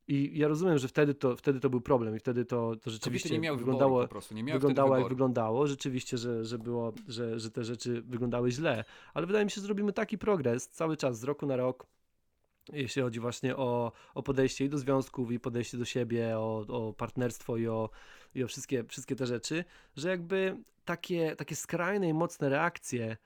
S2: I ja rozumiem, że wtedy to, wtedy to był problem i wtedy to, to rzeczywiście
S1: nie miały
S2: wyglądało,
S1: po prostu, nie
S2: wyglądało jak wyglądało. Rzeczywiście, że, że, było, że, że te rzeczy wyglądały źle. Ale wydaje mi się, że zrobimy taki progres cały czas, z roku na rok, jeśli chodzi właśnie o, o podejście i do związków, i podejście do siebie, o, o partnerstwo i o, i o wszystkie, wszystkie te rzeczy, że jakby takie, takie skrajne i mocne reakcje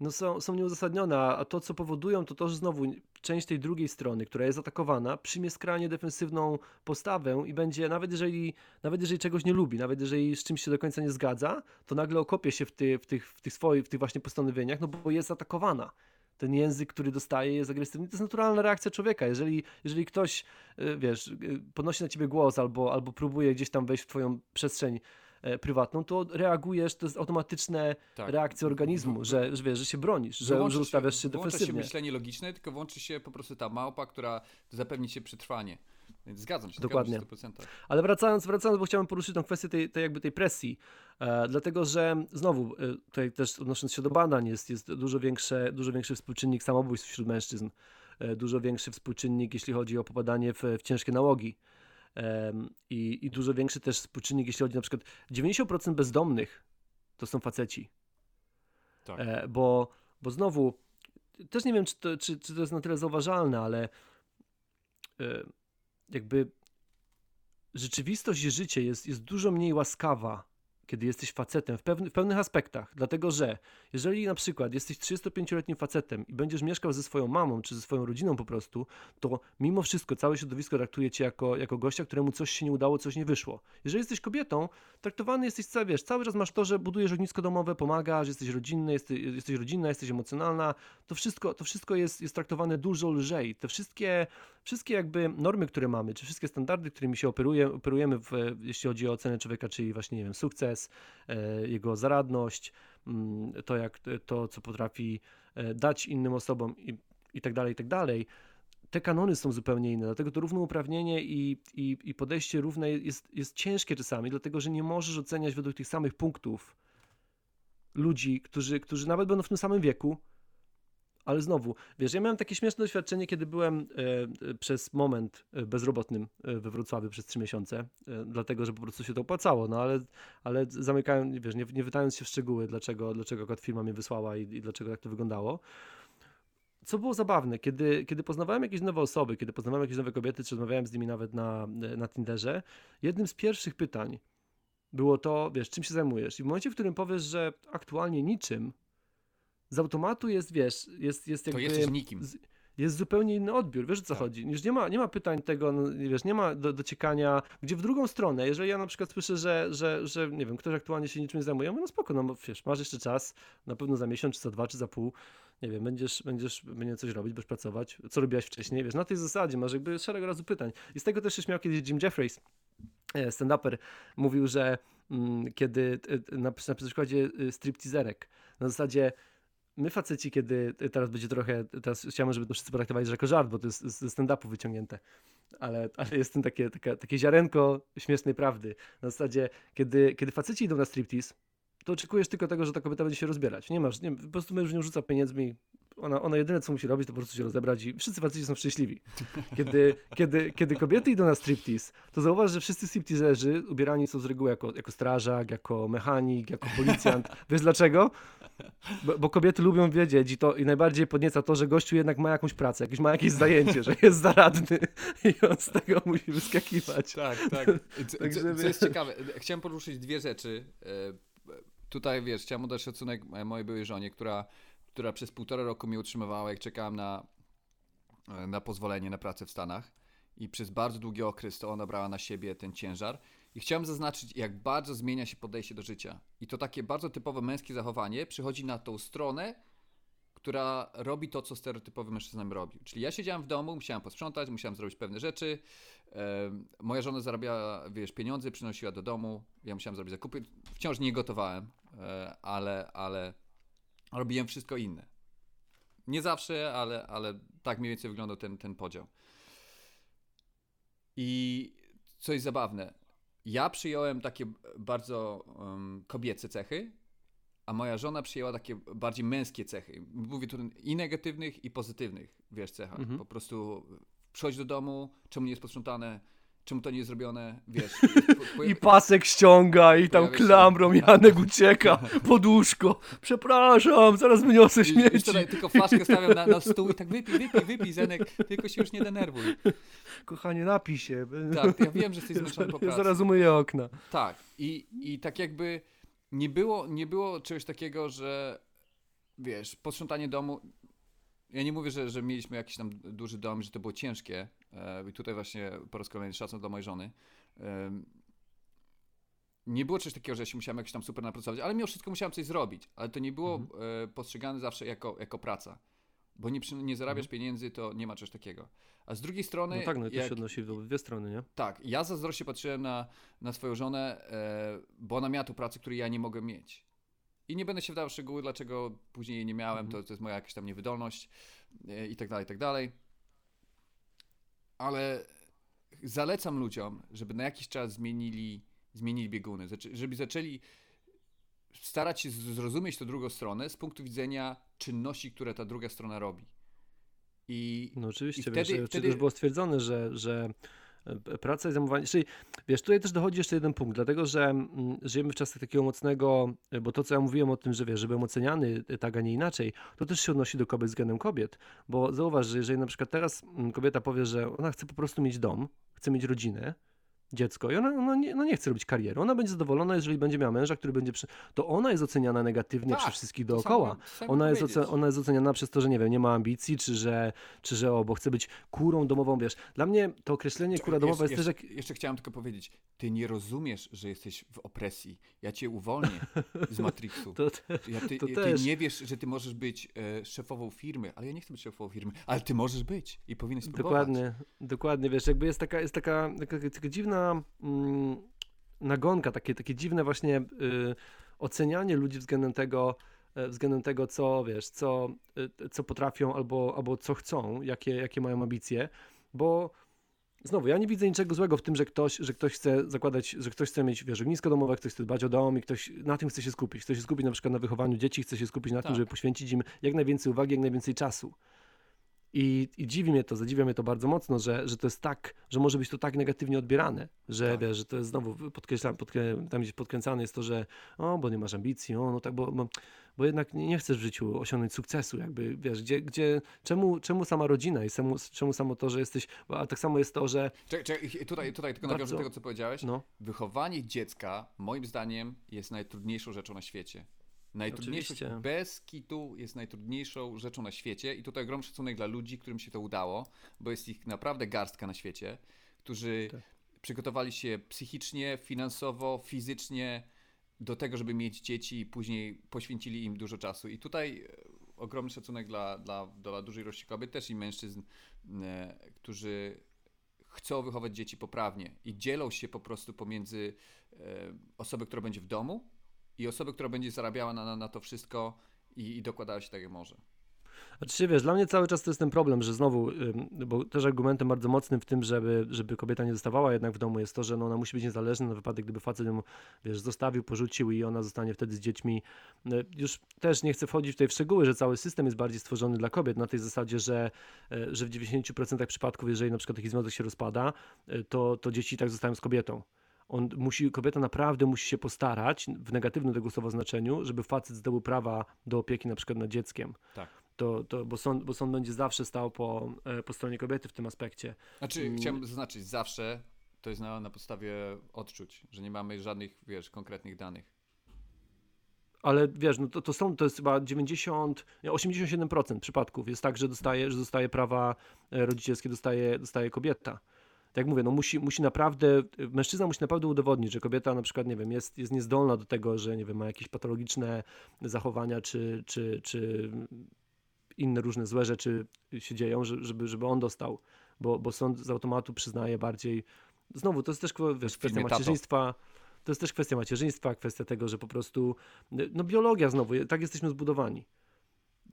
S2: no są, są nieuzasadnione, a to, co powodują, to to, że znowu część tej drugiej strony, która jest atakowana, przyjmie skrajnie defensywną postawę i będzie, nawet jeżeli, nawet jeżeli czegoś nie lubi, nawet jeżeli z czymś się do końca nie zgadza, to nagle okopie się w, ty, w, tych, w tych swoich, w tych właśnie postanowieniach, no bo jest atakowana ten język, który dostaje, jest agresywny. To jest naturalna reakcja człowieka. Jeżeli, jeżeli ktoś, y, wiesz, y, podnosi na ciebie głos albo, albo próbuje gdzieś tam wejść w twoją przestrzeń e, prywatną, to reagujesz, to jest automatyczne tak. reakcja organizmu, że, że wiesz, że się bronisz, że, że ustawiasz się, się defensywnie. Włącza
S1: się myślenie logiczne, tylko włączy się po prostu ta małpa, która zapewni ci przetrwanie. Więc zgadzam się,
S2: Dokładnie.
S1: Zgadzam się
S2: Ale wracając, wracając, bo chciałem poruszyć tą kwestię tej, tej jakby tej presji, e, dlatego że znowu, e, tutaj też odnosząc się do badań, jest, jest dużo, większe, dużo większy współczynnik samobójstw wśród mężczyzn, e, dużo większy współczynnik, jeśli chodzi o popadanie w, w ciężkie nałogi. I, I dużo większy też współczynnik, jeśli chodzi na przykład 90% bezdomnych to są faceci. Tak. E, bo, bo znowu, też nie wiem, czy to, czy, czy to jest na tyle zauważalne, ale e, jakby rzeczywistość i życie jest, jest dużo mniej łaskawa kiedy jesteś facetem w, w pewnych aspektach. Dlatego, że jeżeli na przykład jesteś 35-letnim facetem i będziesz mieszkał ze swoją mamą czy ze swoją rodziną po prostu, to mimo wszystko całe środowisko traktuje cię jako, jako gościa, któremu coś się nie udało, coś nie wyszło. Jeżeli jesteś kobietą, traktowany jesteś, cały, wiesz, cały czas masz to, że budujesz ognisko domowe, pomagasz, jesteś rodzinny, jesteś, jesteś rodzinna, jesteś emocjonalna. To wszystko, to wszystko jest, jest traktowane dużo lżej. Te wszystkie, wszystkie jakby normy, które mamy, czy wszystkie standardy, którymi się operuje, operujemy, w, jeśli chodzi o ocenę człowieka, czyli właśnie, nie wiem, sukces, e, jego zaradność, mm, to, jak, to co potrafi e, dać innym osobom i, i tak dalej, i tak dalej. Te kanony są zupełnie inne, dlatego to równouprawnienie i, i, i podejście równe jest, jest ciężkie czasami, dlatego że nie możesz oceniać według tych samych punktów ludzi, którzy, którzy nawet będą w tym samym wieku, ale znowu, wiesz, ja miałem takie śmieszne doświadczenie, kiedy byłem e, przez moment e, bezrobotnym e, we Wrocławiu przez trzy miesiące, dlatego, że po prostu się to opłacało, no ale, ale zamykałem, wiesz, nie, nie się w szczegóły, dlaczego, dlaczego akurat firma mnie wysłała i, i dlaczego tak to wyglądało. Co było zabawne, kiedy, kiedy poznawałem jakieś nowe osoby, kiedy poznawałem jakieś nowe kobiety, czy rozmawiałem z nimi nawet na, na Tinderze, jednym z pierwszych pytań było to, wiesz, czym się zajmujesz? I w momencie, w którym powiesz, że aktualnie niczym, z automatu jest, wiesz, jest, jest jakby...
S1: To jesteś nikim.
S2: Jest zupełnie inny odbiór, wiesz o co tak. chodzi? Już nie ma, nie ma pytań tego, no, wiesz, nie ma do, dociekania, gdzie w drugą stronę, jeżeli ja na przykład słyszę, że, że, że nie wiem, ktoś aktualnie się niczym nie zajmuje, mówię, no spoko, no wiesz, masz jeszcze czas, na pewno za miesiąc, czy za dwa, czy za pół, nie wiem, będziesz, będziesz, będziesz coś robić, będziesz pracować, co robiłaś wcześniej, wiesz, na tej zasadzie masz jakby szereg razy pytań. I z tego też się śmiał kiedyś Jim Jeffries, e, stand-uper, mówił, że mm, kiedy e, na, na przykładzie e, stripteaserek, na zasadzie my faceci, kiedy teraz będzie trochę, teraz chciałem, żeby to wszyscy potraktowali jako żart, bo to jest ze stand-upu wyciągnięte, ale, ale jest tym takie, takie, takie ziarenko śmiesznej prawdy. Na zasadzie, kiedy, kiedy faceci idą na striptease, to oczekujesz tylko tego, że ta kobieta będzie się rozbierać. Nie masz, nie, po prostu męż nie rzuca pieniędzmi. Ona, ona jedyne, co musi robić, to po prostu się rozebrać i wszyscy faceci są szczęśliwi. Kiedy, kiedy, kiedy kobiety idą na striptease, to zauważ, że wszyscy stripteaserzy ubierani są z reguły jako, jako strażak, jako mechanik, jako policjant. Wiesz dlaczego? Bo, bo, kobiety lubią wiedzieć i to i najbardziej podnieca to, że gościu jednak ma jakąś pracę, jakieś, ma jakieś zajęcie, że jest zaradny i on z tego musi wyskakiwać.
S1: Tak, tak. Co, co, co jest ciekawe, chciałem poruszyć dwie rzeczy. E, tutaj, wiesz, chciałem oddać szacunek mojej byłej żonie, która, która przez półtora roku mnie utrzymywała, jak czekałem na, e, na pozwolenie na pracę w Stanach. I przez bardzo długi okres to ona brała na siebie ten ciężar. I chciałem zaznaczyć, jak bardzo zmienia się podejście do życia. I to takie bardzo typowe męskie zachowanie przychodzi na tą stronę, która robi to, co stereotypowy mężczyzna robił. Czyli ja siedziałem w domu, musiałem posprzątać, musiałem zrobić pewne rzeczy. Moja żona zarabiała, wiesz, pieniądze, przynosiła do domu. Ja musiałem zrobić zakupy. Wciąż nie gotowałem, e, ale, ale robiłem wszystko inne. Nie zawsze, ale, ale tak mniej więcej wyglądał ten, ten podział. I coś zabawne. Ja przyjąłem takie bardzo um, kobiece cechy, a moja żona przyjęła takie bardziej męskie cechy. Mówię tu i negatywnych, i pozytywnych, wiesz, cechach. Mhm. Po prostu przychodź do domu, czemu nie jest posprzątane, czemu to nie jest zrobione, wiesz.
S2: I pasek ściąga i tam klamrą się. Janek ucieka pod łóżko. Przepraszam, zaraz wyniosę śmieci. Już
S1: tutaj tylko flaszkę stawiam na, na stół i tak wypij, wypij, wypij, Zenek, tylko się już nie denerwuj.
S2: Kochanie, napij się.
S1: Tak, ja wiem, że jesteś zmęczony po pracy.
S2: Zaraz umyję okna.
S1: Tak, i, i tak jakby nie było, nie było czegoś takiego, że wiesz, posprzątanie domu, ja nie mówię, że, że mieliśmy jakiś tam duży dom, że to było ciężkie. E, I tutaj właśnie po raz kolejny szacunek dla mojej żony. Nie było czegoś takiego, że się musiałem jakoś tam super napracować, ale mimo wszystko musiałem coś zrobić. Ale to nie było mhm. E, postrzegane zawsze jako, jako praca. Bo nie, nie zarabiasz mhm. pieniędzy, to nie ma czegoś takiego. A z drugiej strony.
S2: No tak, no to jak, się odnosi w dwie strony, nie?
S1: Tak, ja zazdrośnie patrzyłem na, na swoją żonę, e, bo ona miała tu pracę, której ja nie mogłem mieć. I nie będę się wdawał w szczegóły, dlaczego później jej nie miałem, mhm. to, to jest moja jakaś tam niewydolność e, i tak dalej, i tak dalej. Ale zalecam ludziom, żeby na jakiś czas zmienili, zmienili bieguny, żeby zaczęli starać się zrozumieć tę drugą stronę z punktu widzenia czynności, które ta druga strona robi.
S2: I, no oczywiście, i wtedy, wiesz, wtedy... już było stwierdzone, że, że praca i zajmowanie. Czyli wiesz, tutaj też dochodzi jeszcze jeden punkt, dlatego że mm, żyjemy w czasach takiego mocnego, e, bo to co ja mówiłem o tym, że wiesz, żeby oceniany e, tak, a nie inaczej, to też się odnosi do kobiet względem kobiet. Bo zauważ, że jeżeli na przykład teraz mm, kobieta powie, że ona chce po prostu mieć dom, chce mieć rodzinę, dziecko i ona, ona, nie, ona nie chce robić kariery. Ona będzie zadowolona, jeżeli będzie miała męża, który będzie. Przy... To ona jest oceniana negatywnie tak, przez wszystkich dookoła. ona, jest oce... ona jest oceniana przez to, że nie wiem, nie ma ambicji, czy że, czy że o, bo chce być kurą domową. Wiesz, dla mnie to określenie kura domowa jest,
S1: jest
S2: też jak.
S1: Jeszcze chciałem tylko powiedzieć, ty nie rozumiesz, że jesteś w opresji. Ja cię uwolnię z Matrixu. to, te... ja, ty, to ty też. nie wiesz, że ty możesz być e, szefową firmy, ale ja nie chcę być szefową firmy, ale ty możesz być i powinieneś spróbować.
S2: Dokładnie, dokładnie, wiesz, jakby jest taka, jest taka, taka, taka dziwna mm, nagonka, takie, takie dziwne właśnie y, ocenianie ludzi względem tego, y, względem tego, co wiesz, co, y, co potrafią albo, albo co chcą, jakie, jakie mają ambicje, bo znowu, ja nie widzę niczego złego w tym, że ktoś, że ktoś chce zakładać, że ktoś chce mieć, wiesz, ognisko domowe, ktoś chce dbać o dom i ktoś na tym chce się skupić. Chce się skupić na przykład na wychowaniu dzieci, chce się skupić na tak. tym, żeby poświęcić im jak najwięcej uwagi, jak najwięcej czasu. I, I dziwi mnie to, zadziwia mnie to bardzo mocno, że, że to jest tak, że może być to tak negatywnie odbierane, że tak. wiesz, że to jest znowu podkreślam, podkrę, tam gdzieś podkręcane jest to, że o, bo nie masz ambicji, o, no tak, bo, bo, bo jednak nie, chcesz w życiu osiągnąć sukcesu, jakby, wiesz, gdzie, gdzie czemu, czemu sama rodzina i czemu, czemu samo to, że jesteś, a tak samo jest to, że...
S1: Czekaj, czekaj tutaj, tutaj tylko bardzo... nawiążę do tego, co powiedziałeś. No. Wychowanie dziecka, moim zdaniem, jest najtrudniejszą rzeczą na świecie. Najtrudniejszą, bez kitu jest najtrudniejszą rzeczą na świecie i tutaj ogromny szacunek dla ludzi, którym się to udało, bo jest ich naprawdę garstka na świecie, którzy tak. przygotowali się psychicznie, finansowo, fizycznie do tego, żeby mieć dzieci i później poświęcili im dużo czasu. I tutaj e, ogromny szacunek dla, dla, dla dużej ilości kobiet, też i mężczyzn, e, którzy chcą wychować dzieci poprawnie i dzielą się po prostu pomiędzy e, osobę, która będzie w domu i osobę, która będzie zarabiała na, na, to wszystko i, i dokładała się tak jak może.
S2: Znaczy, wiesz, dla mnie cały czas to jest ten problem, że znowu, bo też argumentem bardzo mocnym w tym, żeby, żeby kobieta nie zostawała jednak w domu jest to, że no ona musi być niezależna na wypadek, gdyby facet ją, wiesz, zostawił, porzucił i ona zostanie wtedy z dziećmi. No, już też nie chcę wchodzić tutaj w szczegóły, że cały system jest bardziej stworzony dla kobiet na tej zasadzie, że, e, że w 90% przypadków, jeżeli na przykład taki związek się rozpada, e, to, to dzieci tak zostają z kobietą on musi, kobieta naprawdę musi się postarać, w negatywnym tego słowa znaczeniu, żeby facet zdobył prawa do opieki na przykład nad dzieckiem.
S1: Tak.
S2: To, to, bo, sąd, bo sąd będzie zawsze stał po, e, po stronie kobiety w tym aspekcie.
S1: Znaczy,
S2: Mm.
S1: chciałem zaznaczyć, zawsze to jest na, na podstawie odczuć, że nie mamy żadnych, wiesz, konkretnych danych.
S2: Ale wiesz, no to, to są, to jest chyba 90, nie, 87% przypadków jest tak, że dostaje, że dostaje prawa e, rodzicielskie, dostaje, dostaje kobieta. Tak jak mówię, no musi, musi naprawdę, mężczyzna musi naprawdę udowodnić, że kobieta na przykład, nie wiem, jest, jest niezdolna do tego, że, nie wiem, ma jakieś patologiczne zachowania, czy, czy, czy inne różne złe rzeczy się dzieją, że- żeby, żeby on dostał, bo, bo sąd z automatu przyznaje bardziej, znowu, to jest też wiesz, kwestia macierzyństwa, to jest też kwestia macierzyństwa, kwestia tego, że po prostu, no biologia znowu, tak jesteśmy zbudowani.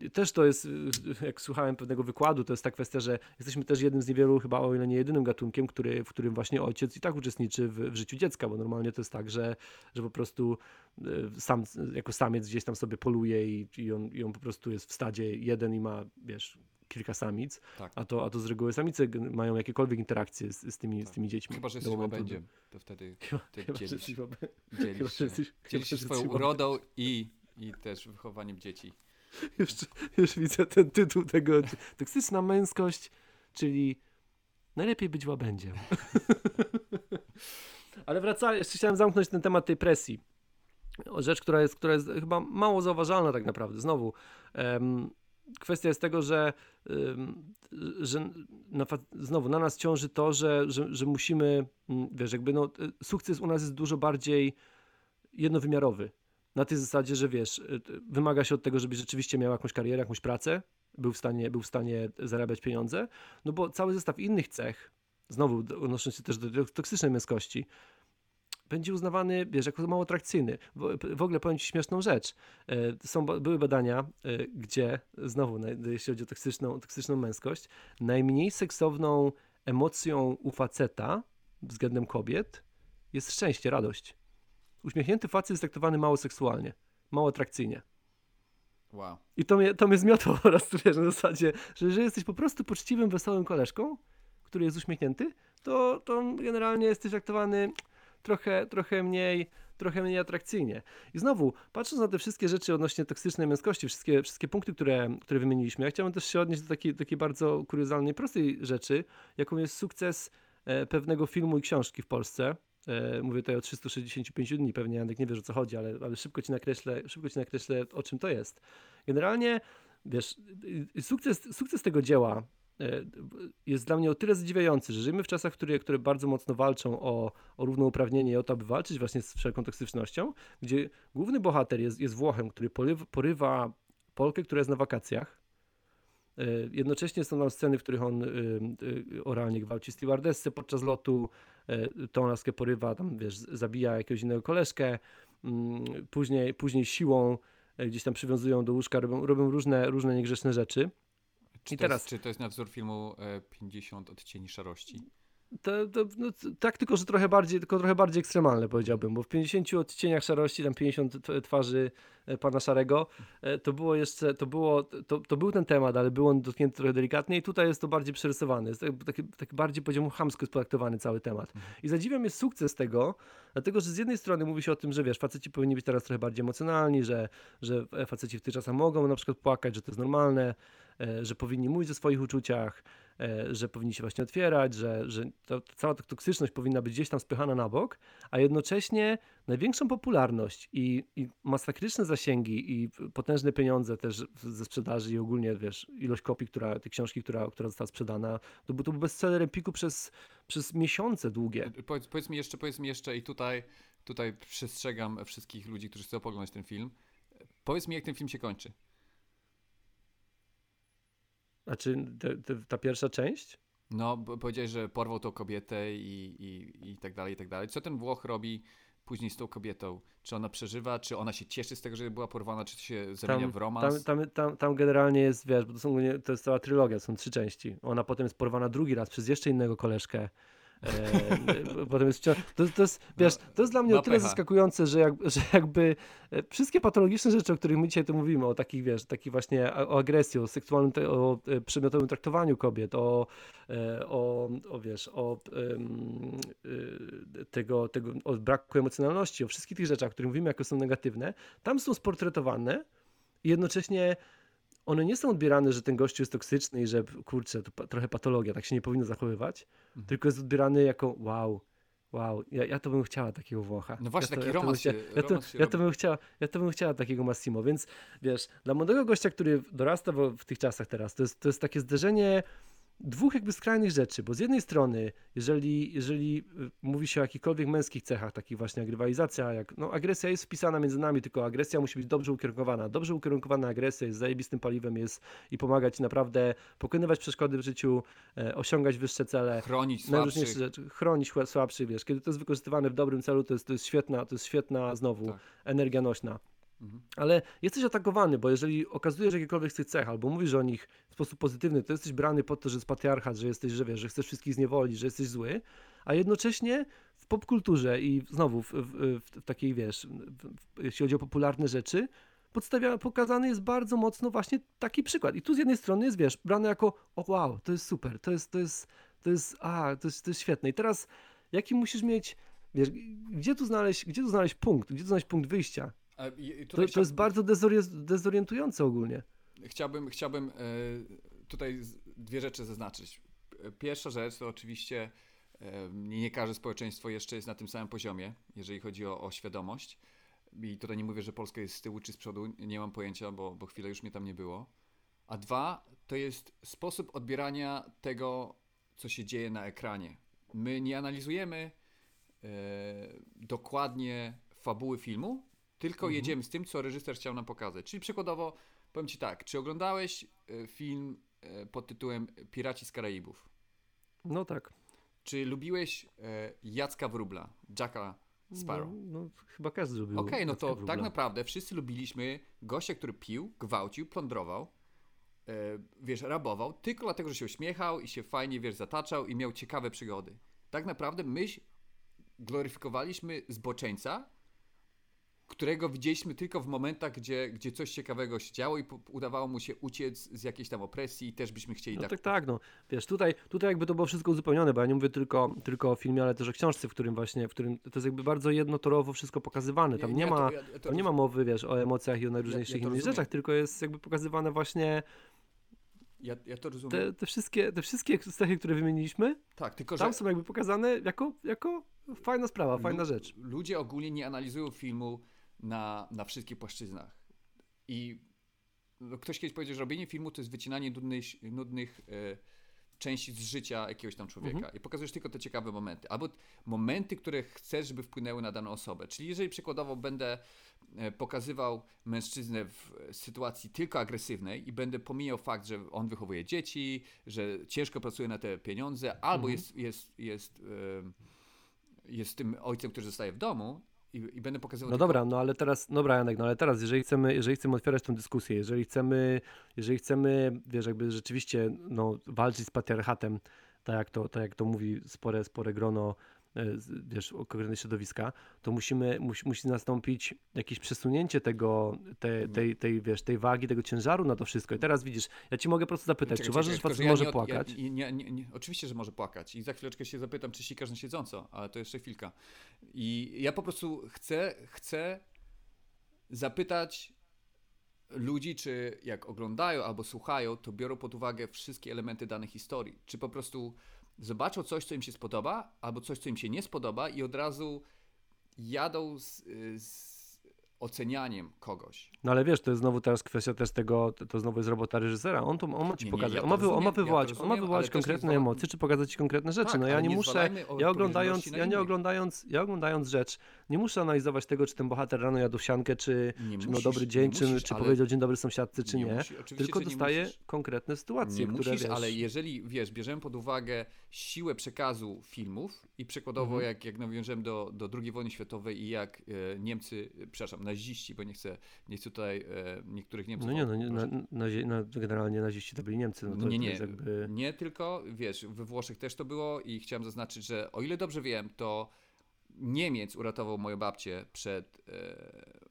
S2: Też to jest, y, jak słuchałem pewnego wykładu, to jest ta kwestia, że jesteśmy też jednym z niewielu, chyba o ile nie jedynym gatunkiem, który, w którym właśnie ojciec i tak uczestniczy w, w życiu dziecka, bo normalnie to jest tak, że, że po prostu y, sam, jako samiec gdzieś tam sobie poluje i, i, on, i on po prostu jest w stadzie jeden i ma, wiesz, kilka samic,
S1: Tak.
S2: a to, a to z reguły samice mają jakiekolwiek interakcje z, z, tymi, z
S1: Tak.
S2: tymi dziećmi.
S1: Chyba, że jesteś łabędziem, to wtedy
S2: Chyba,
S1: ty
S2: chyba, że
S1: dzielisz,
S2: łabę-
S1: dzielisz,
S2: chyba, że jesteś-
S1: dzielisz
S2: że
S1: się swoją urodą i, i też wychowaniem dzieci.
S2: Już, już widzę ten tytuł tego. Toksyczna męskość, czyli najlepiej być łabędziem. Ale wracając, jeszcze chciałem zamknąć ten temat tej presji. Rzecz, która jest, która jest chyba mało zauważalna tak naprawdę. Znowu, kwestia jest tego, że, że na, znowu na nas ciąży to, że, że, że musimy, mm, wiesz, jakby no, e, sukces u nas jest dużo bardziej jednowymiarowy. Na tej zasadzie, że wiesz, y, wymaga się od tego, żebyś rzeczywiście miał jakąś karierę, jakąś pracę, był w stanie, był w stanie zarabiać pieniądze, no bo cały zestaw innych cech, znowu odnosząc się też do toksycznej męskości, będzie uznawany, wiesz, jako mało atrakcyjny. W, ogóle powiem Ci śmieszną rzecz. E, Są, były badania, e, gdzie, znowu, jeśli chodzi o toksyczną, toksyczną męskość, najmniej seksowną emocją u faceta względem kobiet jest szczęście, radość. Uśmiechnięty facet jest traktowany mało seksualnie, mało atrakcyjnie.
S1: Wow.
S2: I to mnie, to mnie zmiotło po raz wiesz, na zasadzie, że jeżeli jesteś po prostu poczciwym, wesołym koleżką, który jest uśmiechnięty, to, to generalnie jesteś traktowany trochę, trochę mniej trochę mniej atrakcyjnie. I znowu, patrząc na te wszystkie rzeczy odnośnie toksycznej męskości, wszystkie, wszystkie punkty, które, które wymieniliśmy, ja chciałbym też się odnieść do takiej, takiej bardzo kuriozalnej, prostej rzeczy, jaką jest sukces e, pewnego filmu i książki w Polsce. E, mówię tutaj o 365 dni, pewnie Janek nie wiesz o co chodzi, ale, ale szybko, ci nakreślę, szybko ci nakreślę o czym to jest. Generalnie, wiesz, sukces, sukces tego dzieła e, jest dla mnie o tyle zadziwiający, że żyjemy w czasach, które, które bardzo mocno walczą o, o równouprawnienie i o to, aby walczyć właśnie z wszelką toksycznością, gdzie główny bohater jest, jest Włochem, który porywa, Polkę, która jest na wakacjach. E, Jednocześnie są tam sceny, w których on oralnie gwałci stewardessę podczas lotu, tą laskę porywa, tam wiesz, zabija jakiegoś innego koleżkę, mm, później, później siłą e, gdzieś tam przywiązują do łóżka, robią, robią różne, różne niegrzeczne rzeczy.
S1: Czy
S2: I
S1: to
S2: teraz-
S1: Jest, czy to jest na wzór filmu e, 50 odcieni szarości?
S2: To, to, no, tak, tylko że trochę bardziej, tylko trochę bardziej ekstremalne powiedziałbym, bo w 50 odcieniach szarości, tam 50 t- twarzy e, pana Szarego, e, to było jeszcze, to było, to, to był ten temat, ale był on dotknięty trochę delikatnie i tutaj jest to bardziej przerysowany, jest tak- taki, taki bardziej powiedziałbym chamsko jest cały temat. I zadziwia mnie sukces tego, dlatego, że z jednej strony mówi się o tym, że wiesz, faceci powinni być teraz trochę bardziej emocjonalni, że, że e, faceci w tych czasach mogą na przykład płakać, że to jest normalne, że powinni mówić o swoich uczuciach, że powinni się właśnie otwierać, że, że cała ta toksyczność powinna być gdzieś tam spychana na bok, a jednocześnie największą popularność i, i masakryczne zasięgi i potężne pieniądze też ze sprzedaży i ogólnie, wiesz, ilość kopii, która, tej książki, która, która została sprzedana, to był, to był bestseller Empiku przez, przez miesiące długie.
S1: E, Powiedz, powiedz mi jeszcze, powiedz mi jeszcze i tutaj, tutaj przestrzegam wszystkich ludzi, którzy chcą oglądać ten film. E, Powiedz mi, jak ten film się kończy.
S2: Znaczy te, te, ta pierwsza część?
S1: No, powiedziałeś, że porwał tą kobietę i, i, i tak dalej, i tak dalej. Co ten Włoch robi później z tą kobietą? Czy ona przeżywa, czy ona się cieszy z tego, że była porwana, czy się zamienia w
S2: Tam,
S1: romans?
S2: tam, tam, tam generalnie jest, wiesz, bo to, są, to jest cała trylogia, są trzy części. Ona potem jest porwana drugi raz przez jeszcze innego koleżkę. E, potem jest wciąż, to, to jest, wiesz, to jest dla mnie o tyle zaskakujące, że, jak, że jakby e, wszystkie patologiczne rzeczy, o których my dzisiaj tu mówimy, o takich, wiesz, takich właśnie o agresji, o seksualnym, o e, przedmiotowym traktowaniu kobiet, o, o, o wiesz, o tego, tego, o braku emocjonalności, o wszystkich tych rzeczach, o których mówimy jako są negatywne, tam są sportretowane i jednocześnie one nie są odbierane, że ten gościu jest toksyczny i że kurczę, to trochę patologia, tak się nie powinno zachowywać,
S1: Mhm.
S2: tylko jest odbierany jako wow, wow, ja, ja to bym chciała takiego Włocha.
S1: No właśnie,
S2: ja to,
S1: taki
S2: ja
S1: romans się-
S2: ja to, ja to bym chciała, ja to bym chciała takiego Massimo, więc wiesz, dla młodego gościa, który dorasta w, w tych czasach teraz, to jest, to jest takie zderzenie dwóch jakby skrajnych rzeczy, bo z jednej strony, jeżeli, jeżeli y, mówi się o jakichkolwiek męskich cechach, takich właśnie jak rywalizacja, jak no, agresja jest wpisana między nami, tylko agresja musi być dobrze ukierunkowana. Dobrze ukierunkowana agresja jest zajebistym paliwem jest i pomaga ci naprawdę pokonywać przeszkody w życiu, e, osiągać wyższe cele.
S1: Chronić słabszych.
S2: rzeczy, chronić słabszych, wiesz, kiedy to jest wykorzystywane w dobrym celu, to jest, to jest świetna, to jest świetna znowu
S1: Tak.
S2: energia nośna.
S1: Mhm.
S2: Ale jesteś atakowany, bo jeżeli okazujesz jakiekolwiek z tych cech, albo mówisz o nich w sposób pozytywny, to jesteś brany pod to, że jest patriarchat, że jesteś, że wiesz, że chcesz wszystkich zniewolić, że jesteś zły, a jednocześnie w popkulturze i znowu w, w, w, takiej, wiesz, w, jeśli chodzi o popularne rzeczy, pokazany jest bardzo mocno właśnie taki przykład. I tu z jednej strony jest, wiesz, brane jako, o wow, to jest super, to jest, to jest, to jest, a, to jest, to jest świetne. I teraz, jaki musisz mieć, wiesz, gdzie tu znaleźć, gdzie tu znaleźć punkt, gdzie tu znaleźć punkt wyjścia?
S1: I
S2: To, to jest bardzo dezori- dezorientujące ogólnie.
S1: Chciałbym, chciałbym e, tutaj dwie rzeczy zaznaczyć. E, Pierwsza rzecz to oczywiście e, nie, nie każde społeczeństwo jeszcze jest na tym samym poziomie, jeżeli chodzi o, o świadomość. I tutaj nie mówię, że Polska jest z tyłu czy z przodu, nie mam pojęcia, bo, bo chwilę już mnie tam nie było. A dwa, to jest sposób odbierania tego, co się dzieje na ekranie. My nie analizujemy e, dokładnie fabuły filmu, tylko
S2: Mhm.
S1: jedziemy z tym, co reżyser chciał nam pokazać. Czyli przykładowo, powiem Ci tak, czy oglądałeś e, film e, pod tytułem Piraci z Karaibów?
S2: No tak.
S1: Czy lubiłeś e, Jacka Wróbla, Jacka Sparrow?
S2: No, no chyba każdy lubił.
S1: Okej, no
S2: Jacka
S1: to
S2: Wróbla.
S1: tak naprawdę wszyscy lubiliśmy gościa, który pił, gwałcił, plądrował, wiesz, rabował, tylko dlatego, że się uśmiechał i się fajnie, wiesz, zataczał i miał ciekawe przygody. Tak naprawdę my gloryfikowaliśmy zboczeńca, którego widzieliśmy tylko w momentach, gdzie, gdzie coś ciekawego się działo i udawało mu się uciec z jakiejś tam opresji i też byśmy chcieli
S2: No
S1: tak...
S2: tak, tak, no. Wiesz, tutaj, tutaj jakby to było wszystko uzupełnione, bo ja nie mówię tylko, tylko o filmie, ale też o książce, w którym właśnie, w którym to jest jakby bardzo jednotorowo wszystko pokazywane. Tam nie,
S1: ja
S2: ma,
S1: to- ja- ja to
S2: tam nie ma mowy, wiesz, o emocjach i o najróżniejszych
S1: ja to
S2: innych rzeczach, tylko jest jakby pokazywane właśnie
S1: Ja, ja to rozumiem.
S2: te, te, wszystkie, te wszystkie cechy, które wymieniliśmy,
S1: Tak, tylko że...
S2: tam są jakby pokazane jako, jako fajna sprawa, fajna
S1: Lu-
S2: rzecz.
S1: Ludzie ogólnie nie analizują filmu na, na wszystkich płaszczyznach. I no, ktoś kiedyś powiedział, że robienie filmu to jest wycinanie nudnych, nudnych e, części z życia jakiegoś tam człowieka.
S2: Mhm.
S1: I pokazujesz tylko te ciekawe momenty. Albo momenty, które chcesz, żeby wpłynęły na daną osobę. Czyli jeżeli przykładowo będę e, pokazywał mężczyznę w sytuacji tylko agresywnej i będę pomijał fakt, że on wychowuje dzieci, że ciężko pracuje na te pieniądze, albo
S2: Mhm.
S1: jest, jest, jest, e, jest tym ojcem, który zostaje w domu i, i będę pokazywał
S2: No
S1: tylko-
S2: dobra, no ale teraz, dobra Janek, no ale teraz, jeżeli chcemy, jeżeli chcemy otwierać tę dyskusję, jeżeli chcemy, jeżeli chcemy, wiesz, jakby rzeczywiście, no, walczyć z patriarchatem, tak jak to, tak jak to mówi spore, spore grono, wiesz, konkretne środowiska, to musimy, musi, musi nastąpić jakieś przesunięcie tego, te, tej, tej, wiesz, tej wagi, tego ciężaru na to wszystko. I teraz widzisz, ja ci mogę po prostu zapytać,
S1: Czekaj,
S2: czy uważasz, że facet
S1: ja
S2: może
S1: nie
S2: płakać?
S1: Ja, nie, nie, nie, oczywiście, że może płakać. I za chwileczkę się zapytam, czy sikasz na siedząco, ale to jeszcze chwilka. I ja po prostu chcę, chcę zapytać ludzi, czy jak oglądają albo słuchają, to biorą pod uwagę wszystkie elementy danej historii. Czy po prostu zobaczą coś, co im się spodoba, albo coś, co im się nie spodoba i od razu jadą z, z ocenianiem kogoś.
S2: No ale wiesz, to jest znowu teraz kwestia też tego, to, to znowu jest robota reżysera. On, to, on ma ci
S1: Nie, nie,
S2: pokazać,
S1: ja
S2: on, ma, on ma
S1: rozumiem, ja
S2: wywołać, on ma wywołać
S1: nie
S2: konkretne
S1: zwala-
S2: emocje, czy pokazać ci konkretne rzeczy.
S1: Tak,
S2: no ja nie
S1: nie
S2: muszę, ja oglądając, ja nie oglądając, ja oglądając rzecz, nie muszę analizować tego, czy ten bohater rano jadł siankę, czy,
S1: Nie
S2: czy miał
S1: musisz,
S2: dobry
S1: nie
S2: dzień, czy,
S1: musisz,
S2: czy
S1: ale
S2: powiedział dzień dobry sąsiadce, czy nie.
S1: musi-
S2: tylko
S1: nie musisz.
S2: konkretne sytuacje,
S1: Nie
S2: które
S1: musisz,
S2: wiesz.
S1: ale jeżeli, wiesz, bierzemy pod uwagę siłę przekazu filmów i przykładowo
S2: Mhm.
S1: jak, jak nawiążemy do, do II wojny światowej i jak e, Niemcy, przepraszam, naziści, bo nie chcę, nie chcę tutaj e, niektórych Niemców...
S2: No nie, no, nie, na, nazi, na, generalnie naziści to byli Niemcy. No to,
S1: No nie, nie,
S2: jakby...
S1: nie tylko, wiesz, we Włoszech też to było i chciałem zaznaczyć, że o ile dobrze wiem, to Niemiec uratował moją babcię przed e,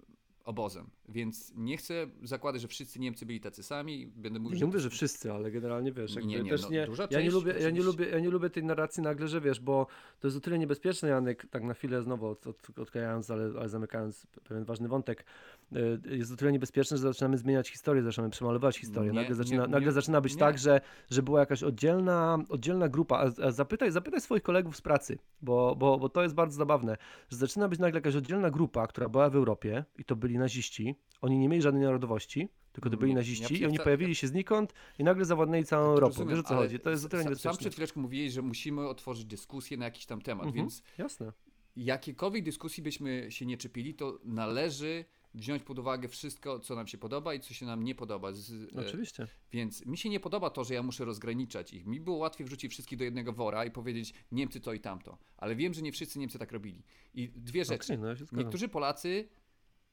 S1: obozem, więc nie chcę zakładać, że wszyscy Niemcy byli tacy sami, będę mówił,
S2: Nie
S1: że
S2: mówię, że wszyscy, ale generalnie wiesz,
S1: Nie,
S2: jakby
S1: nie,
S2: też
S1: no,
S2: nie,
S1: duża
S2: ja nie
S1: część
S2: lubię, ja nie lubię, ja nie lubię tej narracji nagle, że wiesz, bo to jest o tyle niebezpieczne, Janek, tak na chwilę znowu od, od, odklejając, ale, ale zamykając pewien ważny wątek, y, jest o tyle niebezpieczne, że zaczynamy zmieniać historię, zaczynamy przemalować historię.
S1: Nie,
S2: nagle, zaczyna,
S1: nie,
S2: nagle
S1: nie,
S2: zaczyna być
S1: nie.
S2: tak, że, że była jakaś oddzielna, oddzielna grupa, a, a zapytaj, zapytaj swoich kolegów z pracy, bo, bo, bo to jest bardzo zabawne, że zaczyna być nagle jakaś oddzielna grupa, która była w Europie i to byli naziści, oni nie mieli żadnej narodowości, tylko to byli
S1: Nie,
S2: naziści
S1: ja
S2: i oni pojawili się znikąd i nagle zawładnęli całą Europą.
S1: Rozumiem,
S2: Wiesz o co chodzi? To jest o tyle
S1: sa- Sam przed chwileczką mówiłeś, że musimy otworzyć dyskusję na jakiś tam temat,
S2: Mhm.
S1: więc
S2: Jasne.
S1: jakiekolwiek dyskusji byśmy się nie czepili, to należy wziąć pod uwagę wszystko, co nam się podoba i co się nam nie podoba. Z, e,
S2: Oczywiście.
S1: Więc mi się nie podoba to, że ja muszę rozgraniczać ich. Mi było łatwiej wrzucić wszystkich do jednego wora i powiedzieć Niemcy to i tamto. Ale wiem, że nie wszyscy Niemcy tak robili. I dwie rzeczy.
S2: Okej, no.
S1: Niektórzy Polacy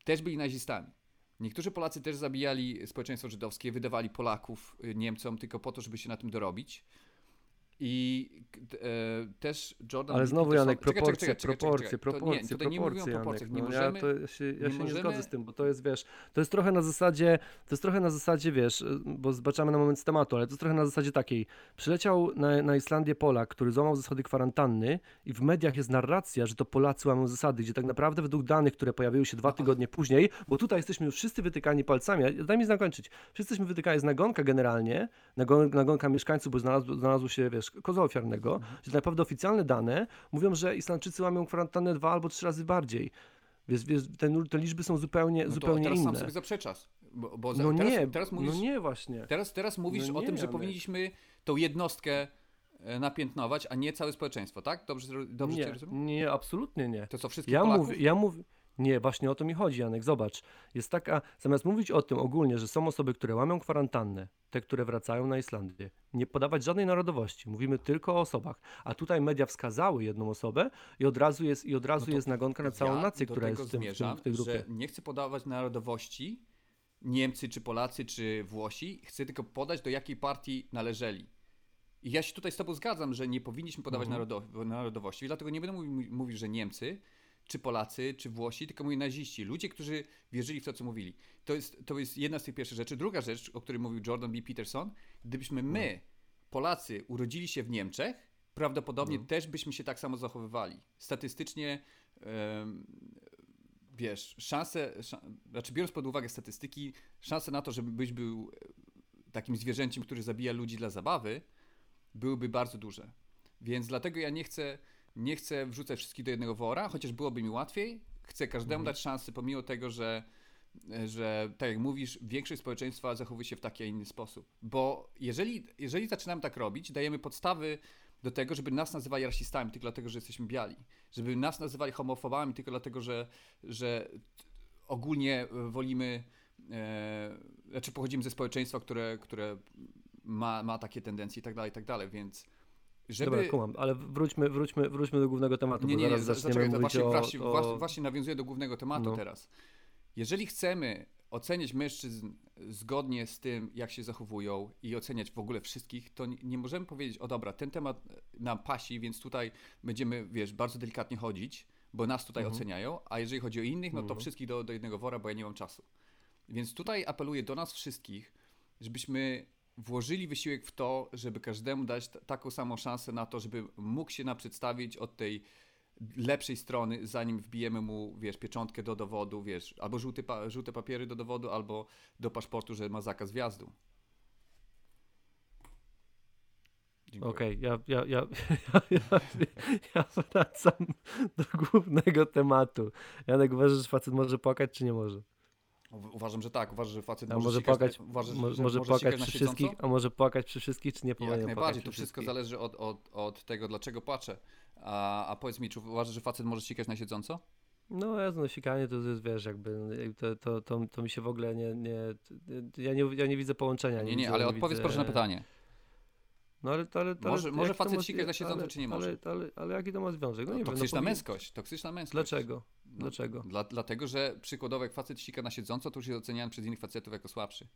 S1: też byli nazistami. Niektórzy Polacy też zabijali społeczeństwo żydowskie, wydawali Polaków y, Niemcom tylko po to, żeby się na tym dorobić. I e, też Jordan.
S2: Ale znowu
S1: Peterson-
S2: Janek, proporcje,
S1: czekaj, czekaj,
S2: proporcje,
S1: czekaj. Nie,
S2: proporcje,
S1: tutaj nie o
S2: proporcje,
S1: proporcjach.
S2: Janek.
S1: Nie
S2: No ja,
S1: możemy.
S2: to, ja się, ja
S1: nie
S2: się nie
S1: możemy-
S2: zgodzę z tym, bo to jest, wiesz, to jest trochę na zasadzie, to jest trochę na zasadzie, wiesz, bo zbaczamy na moment z tematu, ale to jest trochę na zasadzie takiej, przyleciał na, na Islandię Polak, który złamał zasady kwarantanny i w mediach jest narracja, że to Polacy łamią zasady, gdzie tak naprawdę według danych, które pojawiły się dwa
S1: No,
S2: tygodnie później, bo tutaj jesteśmy już wszyscy wytykani palcami, daj mi zakończyć, wszyscy jesteśmy wytykani, jest nagonka generalnie, nagon, nagonka mieszkańców, bo znalazło, znalazło się, wiesz, kozła ofiarnego,
S1: Mhm.
S2: że tak naprawdę oficjalne dane mówią, że Islandczycy łamią kwarantannę dwa albo trzy razy bardziej. Więc, te, liczby są zupełnie,
S1: No
S2: zupełnie
S1: teraz sam
S2: inne.
S1: sobie zaprzeczasz. Bo, bo
S2: No
S1: teraz,
S2: nie,
S1: teraz mówisz,
S2: no nie właśnie.
S1: Teraz, teraz mówisz
S2: No
S1: o
S2: nie,
S1: tym, że powinniśmy tą jednostkę e, napiętnować, a nie całe społeczeństwo, tak? Dobrze, dobrze
S2: Nie,
S1: rozumiem?
S2: nie, absolutnie nie.
S1: To co, wszystkich
S2: Ja
S1: Polaków?
S2: mówię, ja mówię, nie, właśnie o to mi chodzi, Janek, zobacz. Jest taka, zamiast mówić o tym ogólnie, że są osoby, które łamią kwarantannę, te, które wracają na Islandię, nie podawać żadnej narodowości, mówimy tylko o osobach, a tutaj media wskazały jedną osobę i od razu jest, i od razu
S1: No
S2: jest nagonka na całą
S1: ja
S2: nację, która jest w, tym, w, tym,
S1: zmierzam,
S2: w tej grupie.
S1: że nie chcę podawać narodowości, Niemcy, czy Polacy, czy Włosi, chcę tylko podać, do jakiej partii należeli. I ja się tutaj z tobą zgadzam, że nie powinniśmy podawać
S2: Mhm.
S1: narodow- narodowości, dlatego nie będę mówił, mówił, że Niemcy, czy Polacy, czy Włosi, tylko mówię naziści. Ludzie, którzy wierzyli w to, co mówili. To jest, to jest jedna z tych pierwszych rzeczy. Druga rzecz, o której mówił Jordan B. Peterson, gdybyśmy my, Polacy, urodzili się w Niemczech, prawdopodobnie też byśmy się tak samo zachowywali. Statystycznie, wiesz, szanse, szan, znaczy biorąc pod uwagę statystyki, szanse na to, żebyś był e, takim zwierzęciem, który zabija ludzi dla zabawy, byłyby bardzo duże. Więc dlatego ja nie chcę, nie chcę wrzucać wszystkich do jednego wora, chociaż byłoby mi łatwiej. Chcę każdemu dać szansę, pomimo tego, że, że tak jak mówisz, większość społeczeństwa zachowuje się w taki, a inny sposób. Bo jeżeli, jeżeli zaczynamy tak robić, dajemy podstawy do tego, żeby nas nazywali rasistami tylko dlatego, że jesteśmy biali. Żeby nas nazywali homofobami tylko dlatego, że, że ogólnie wolimy, e, znaczy pochodzimy ze społeczeństwa, które, które ma, ma takie tendencje i tak dalej, i tak dalej, więc żeby...
S2: Dobra, kumam, ale wróćmy, wróćmy, wróćmy do głównego tematu,
S1: Nie, nie, nie,
S2: zaraz
S1: zaczekaj, to właśnie,
S2: o,
S1: właśnie,
S2: o...
S1: właśnie, nawiązuję do głównego tematu
S2: No.
S1: teraz. Jeżeli chcemy oceniać mężczyzn zgodnie z tym, jak się zachowują i oceniać w ogóle wszystkich, to nie, nie możemy powiedzieć, o dobra, ten temat nam pasi, więc tutaj będziemy, wiesz, bardzo delikatnie chodzić, bo nas tutaj
S2: Mhm.
S1: oceniają, a jeżeli chodzi o innych, no to
S2: Mhm.
S1: wszystkich do, do jednego wora, bo ja nie mam czasu. Więc tutaj apeluję do nas wszystkich, żebyśmy włożyli wysiłek w to, żeby każdemu dać taką samą szansę na to, żeby mógł się nam przedstawić od tej lepszej strony, zanim wbijemy mu, wiesz, pieczątkę do dowodu, wiesz, albo żółty pa- żółte papiery do dowodu, albo do paszportu, że ma zakaz wjazdu.
S2: Okej, ja, ja, ja, ja wracam do głównego tematu. Janek, uważasz, że facet może płakać, czy nie może?
S1: Uważam, że tak. Uważam, że facet
S2: A
S1: może,
S2: może
S1: sikać
S2: płakać,
S1: na, uważasz,
S2: mo,
S1: że
S2: może
S1: może
S2: płakać przy wszystkich, a może płakać przy wszystkich, czy nie powinien
S1: Jak najbardziej, to wszystko zależy od, od, od tego, dlaczego płaczę. A, a powiedz mi, czy uważasz, że facet może sikać na siedząco?
S2: No, ja no, sikanie to jest, wiesz, jakby, to, to, to, to mi się w ogóle nie, nie, ja nie, ja nie widzę połączenia.
S1: Nie, nie,
S2: widzę,
S1: ale odpowiedz proszę na pytanie.
S2: No ale, ale, ale
S1: Może- może facet sikać na siedząco,
S2: ale,
S1: czy nie może?
S2: Ale, ale, ale jaki to ma związek? No nie wiem, no
S1: toksyczna męskość, toksyczna męskość.
S2: Dlaczego?
S1: No,
S2: Dlaczego?
S1: Dla, dlatego, że przykładowo jak facet sika na siedząco, to już jest oceniany przez innych facetów jako słabszy.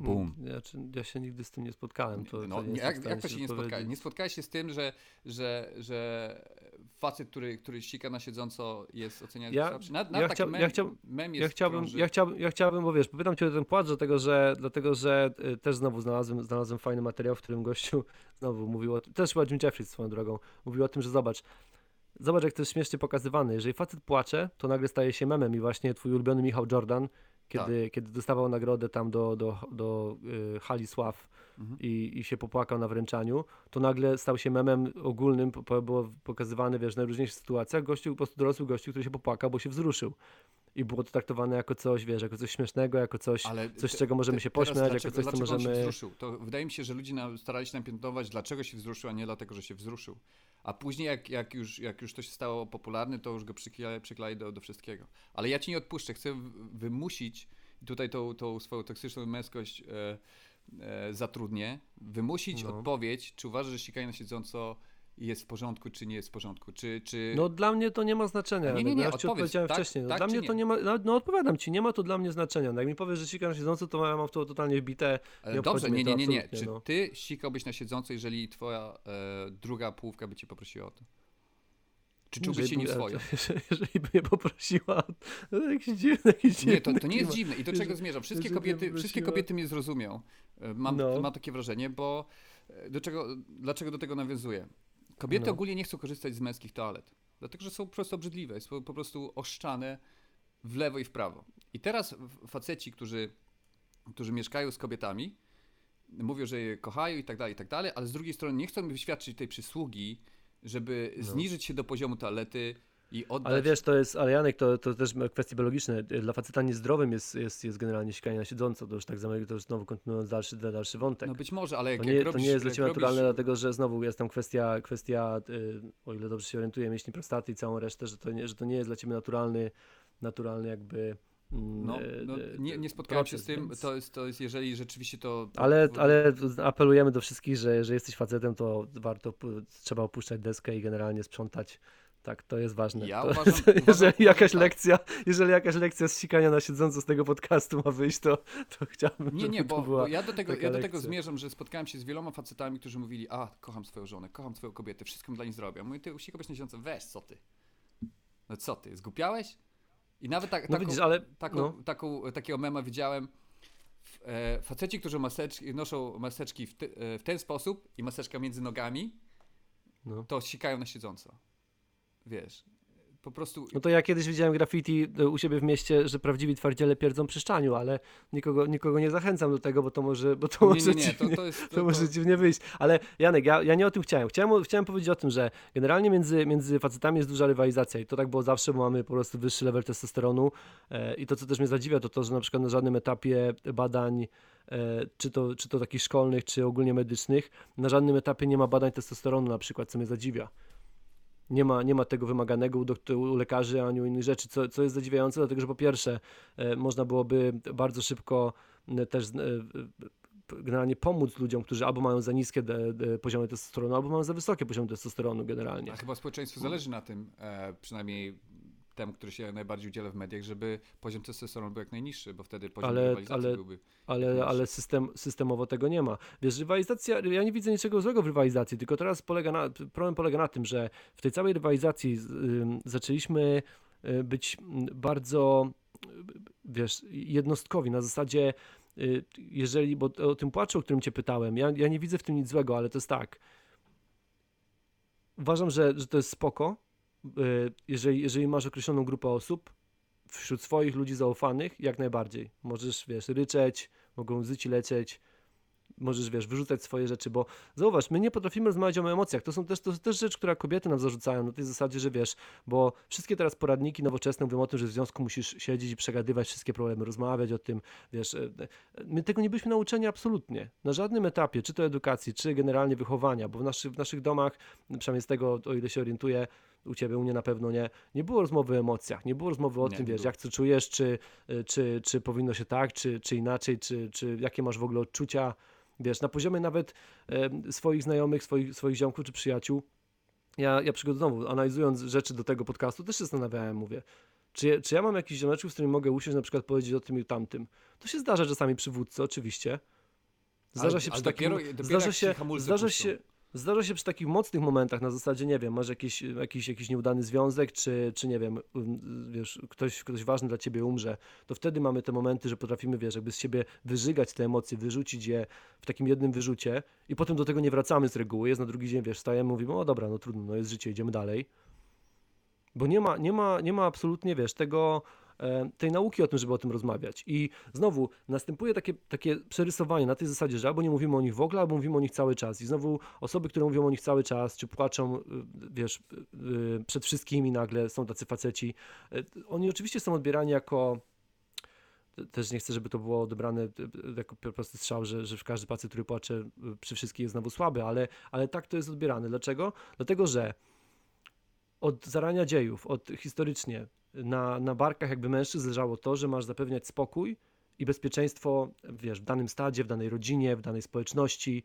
S1: Bum.
S2: Mm, Ja, ja się nigdy z tym nie spotkałem. To,
S1: no,
S2: to nie
S1: jak, jak to się nie spotkałeś? Nie spotkałeś się z tym, że, że, że facet, który, który sika na siedząco jest oceniany
S2: Ja-?
S1: Na, na
S2: ja
S1: taki
S2: chciał-
S1: mem,
S2: ja
S1: jest
S2: Ja chciałbym,
S1: krąży.
S2: ja, chciałbym, ja chciałbym, bo wiesz, pytam cię o ten płacz, dlatego że, dlatego, że y, też znowu znalazłem, znalazłem fajny materiał, w którym gościu znowu mówił o tym, też chyba Jim Jeffries swoją drogą, mówił o tym, że zobacz, zobacz jak to jest śmiesznie pokazywane, jeżeli facet płacze, to nagle staje się memem i właśnie twój ulubiony Michał Jordan, kiedy,
S1: Tak.
S2: kiedy dostawał nagrodę tam do, do, do y, hali sław
S1: Mhm.
S2: i, i się popłakał na wręczaniu, to nagle stał się memem ogólnym, po- było pokazywane wiesz, w najróżniejszych sytuacjach, gościu, po prostu dorosły gościu, który się popłakał, bo się wzruszył. I było to traktowane jako coś, wiesz, jako coś śmiesznego, jako coś,
S1: Ale
S2: coś
S1: te-
S2: czego możemy
S1: te-
S2: się pośmiać, jako coś, co
S1: on się
S2: możemy...
S1: wzruszył? To wydaje mi się, że ludzie nam, starali się nam piętnować, dlaczego się wzruszył, a nie dlatego, że się wzruszył. A później, jak, jak, już, jak już to się stało popularne, to już go przyklei do, do wszystkiego. Ale ja ci nie odpuszczę, chcę wymusić, tutaj tą, tą swoją toksyczną męskość e, e, zatrudnię, wymusić
S2: No.
S1: odpowiedź, czy uważasz, że sikanie na siedząco jest w porządku, czy nie jest w porządku. Czy, czy...
S2: No dla mnie to nie ma znaczenia.
S1: Nie, nie,
S2: no,
S1: nie,
S2: ja ci
S1: odpowiedz,
S2: odpowiedziałem
S1: tak-
S2: wcześniej. No,
S1: tak
S2: dla mnie
S1: nie?
S2: to nie ma, no, no odpowiadam ci, nie ma to dla mnie znaczenia. No, jak mi powiesz, że sikam na siedząco, to ja mam w to totalnie wbite. Nie
S1: Dobrze, nie, nie, nie, nie. Czy
S2: no.
S1: ty sikałbyś na siedząco, jeżeli twoja e, druga połówka by cię poprosiła o to? Czy czułbyś się
S2: Jeżeli-
S1: nieswojo?
S2: Jeżeli, jeżeli by mnie poprosiła, to jakiś dziwny, jakiś
S1: Nie, to, to nie jest dziwne. I do czego zmierzam? Wszystkie kobiety, wszystkie kobiety mnie zrozumią. E, Mam,
S2: No.
S1: mam takie wrażenie, bo e, do czego, dlaczego do tego nawiązuję? Kobiety
S2: No.
S1: ogólnie nie chcą korzystać z męskich toalet. Dlatego, że są po prostu obrzydliwe, są po prostu oszczane w lewo i w prawo. I teraz faceci, którzy, którzy mieszkają z kobietami, mówią, że je kochają i tak dalej, i tak dalej, ale z drugiej strony nie chcą wyświadczyć tej przysługi, żeby
S2: No.
S1: zniżyć się do poziomu toalety oddać...
S2: Ale wiesz, to jest, ale Janek, to, to też kwestie biologiczne. Dla faceta niezdrowym jest, jest, jest generalnie sikanie na siedząco. To już tak zamykam, to już znowu kontynuując dalszy, dalszy wątek.
S1: No być może, ale jak,
S2: To nie,
S1: jak
S2: to
S1: robisz,
S2: nie jest dla ciebie naturalne,
S1: robisz,
S2: dlatego że znowu jest tam kwestia, kwestia y, o ile dobrze się orientuję, mięśni prostaty i całą resztę, że to nie, że to nie jest dla ciebie naturalny, naturalny jakby. mm,
S1: No,
S2: y,
S1: no,
S2: y,
S1: nie, nie spotkałem się
S2: proces,
S1: z tym,
S2: więc-
S1: to jest, to jest jeżeli rzeczywiście to...
S2: Ale,
S1: to-
S2: ale apelujemy do wszystkich, że jeżeli jesteś facetem, to warto, trzeba opuszczać deskę i generalnie sprzątać. Tak, to jest ważne.
S1: Ja
S2: to,
S1: uważam-
S2: to, jeżeli
S1: uważam
S2: jakaś
S1: tak.
S2: lekcja, jeżeli jakaś lekcja z sikania na siedząco z tego podcastu ma wyjść, to, to chciałbym,
S1: Nie,
S2: żeby
S1: nie,
S2: to
S1: bo,
S2: była
S1: bo ja do tego, ja do tego zmierzam, że spotkałem się z wieloma facetami, którzy mówili, a, kocham swoją żonę, kocham swoją kobietę, wszystko dla niej zrobię. Mówię, ty usikałbyś na siedząco, weź, co ty? No co ty, zgupiałeś? I nawet tak,
S2: No
S1: taką,
S2: widzisz, ale
S1: taką,
S2: no.
S1: taką, takiego mema widziałem, e, faceci, którzy maseczki, noszą maseczki w, e, w ten sposób i maseczka między nogami,
S2: no.
S1: to sikają na siedząco. Wiesz, po prostu...
S2: No to ja kiedyś widziałem graffiti y, u siebie w mieście, że prawdziwi twardziele pierdzą przy szczaniu, ale nikogo, nikogo nie zachęcam do tego, bo to może, bo to
S1: Nie,
S2: może
S1: nie, nie, to,
S2: dziwnie,
S1: to jest...
S2: to może dziwnie wyjść. Ale Janek, ja, ja nie o tym chciałem. chciałem. Chciałem powiedzieć o tym, że generalnie między, między facetami jest duża rywalizacja i to tak było zawsze, bo mamy po prostu wyższy level testosteronu e, i to, co też mnie zadziwia, to to, że na przykład na żadnym etapie badań e, czy to, czy to takich szkolnych, czy ogólnie medycznych, na żadnym etapie nie ma badań testosteronu na przykład, co mnie zadziwia. Nie ma, nie ma tego wymaganego u, doktor, u lekarzy ani u innych rzeczy, co, co jest zadziwiające, dlatego że po pierwsze e, można byłoby bardzo szybko e, też e, generalnie pomóc ludziom, którzy albo mają za niskie de, de, poziomy testosteronu, albo mają za wysokie poziomy testosteronu generalnie.
S1: A chyba społeczeństwu zależy na tym, e, przynajmniej temu, który się najbardziej udziela w mediach, żeby poziom testosteronu był jak najniższy, bo wtedy poziom
S2: Ale-
S1: rywalizacji
S2: ale-
S1: byłby.
S2: Ale, ale system, systemowo tego nie ma. Wiesz, rywalizacja, ja nie widzę niczego złego w rywalizacji, tylko teraz polega na, problem polega na tym, że w tej całej rywalizacji zaczęliśmy y, być bardzo, y, wiesz, jednostkowi, na zasadzie, y, jeżeli, bo o tym płaczu, o którym cię pytałem, ja, ja nie widzę w tym nic złego, ale to jest tak. Uważam, że, że to jest spoko, jeżeli, jeżeli masz określoną grupę osób, wśród swoich ludzi zaufanych, jak najbardziej. Możesz, wiesz, ryczeć, mogą łzy ci lecieć, możesz, wiesz, wyrzucać swoje rzeczy, bo zauważ, my nie potrafimy rozmawiać o emocjach. To są też, to też rzecz, która kobiety nam zarzucają na tej zasadzie, że wiesz, bo wszystkie teraz poradniki nowoczesne mówią o tym, że w związku musisz siedzieć i przegadywać wszystkie problemy, rozmawiać o tym, wiesz. e, e, My tego nie byliśmy nauczeni absolutnie. Na żadnym etapie, czy to edukacji, czy generalnie wychowania, bo w, naszy, w naszych domach, przynajmniej z tego, o ile się orientuję, u ciebie, u mnie na pewno nie, nie było rozmowy o emocjach, nie było rozmowy o
S1: Nie,
S2: tym,
S1: nie
S2: wiesz,
S1: było.
S2: jak to czujesz, czy, czy, czy powinno się tak, czy, czy inaczej, czy, czy jakie masz w ogóle odczucia, wiesz, na poziomie nawet em, swoich znajomych, swoich, swoich ziomków czy przyjaciół. Ja, ja znowu, analizując rzeczy do tego podcastu, też się zastanawiałem, mówię, czy, ja- czy ja mam jakiś ziomeczków, z którymi mogę usiąść, na przykład powiedzieć o tym i tamtym. To się zdarza czasami przy wódce, oczywiście. Zdarza
S1: Ale-
S2: się
S1: ale
S2: przy takim,
S1: dopiero-
S2: zdarza się, zdarza się, Zdarza się przy takich mocnych momentach, na zasadzie, nie wiem, masz jakiś, jakiś, jakiś nieudany związek, czy, czy nie wiem, um, wiesz, ktoś, ktoś ważny dla ciebie umrze, to wtedy mamy te momenty, że potrafimy, wiesz, jakby z siebie wyżygać te emocje, wyrzucić je w takim jednym wyrzucie i potem do tego nie wracamy z reguły. Jest na drugi dzień, wiesz, stajemy, mówimy, o dobra, no trudno, no jest życie, idziemy dalej. Bo nie ma, nie ma, nie ma absolutnie, wiesz, tego, tej nauki o tym, żeby o tym rozmawiać. I znowu następuje takie, takie przerysowanie na tej zasadzie, że albo nie mówimy o nich w ogóle, albo mówimy o nich cały czas. I znowu osoby, które mówią o nich cały czas, czy płaczą, y, wiesz, y, przed wszystkimi nagle, są tacy faceci, oni oczywiście są odbierani jako też nie chcę, żeby to było odebrane jako po prostu strzał, że, że każdy facet, który płacze przy wszystkich jest znowu słaby, ale, ale tak to jest odbierane. Dlaczego? Dlatego, że od zarania dziejów, od historycznie na, na barkach jakby mężczyzn leżało to, że masz zapewniać spokój i bezpieczeństwo, wiesz, w danym stadzie, w danej rodzinie, w danej społeczności.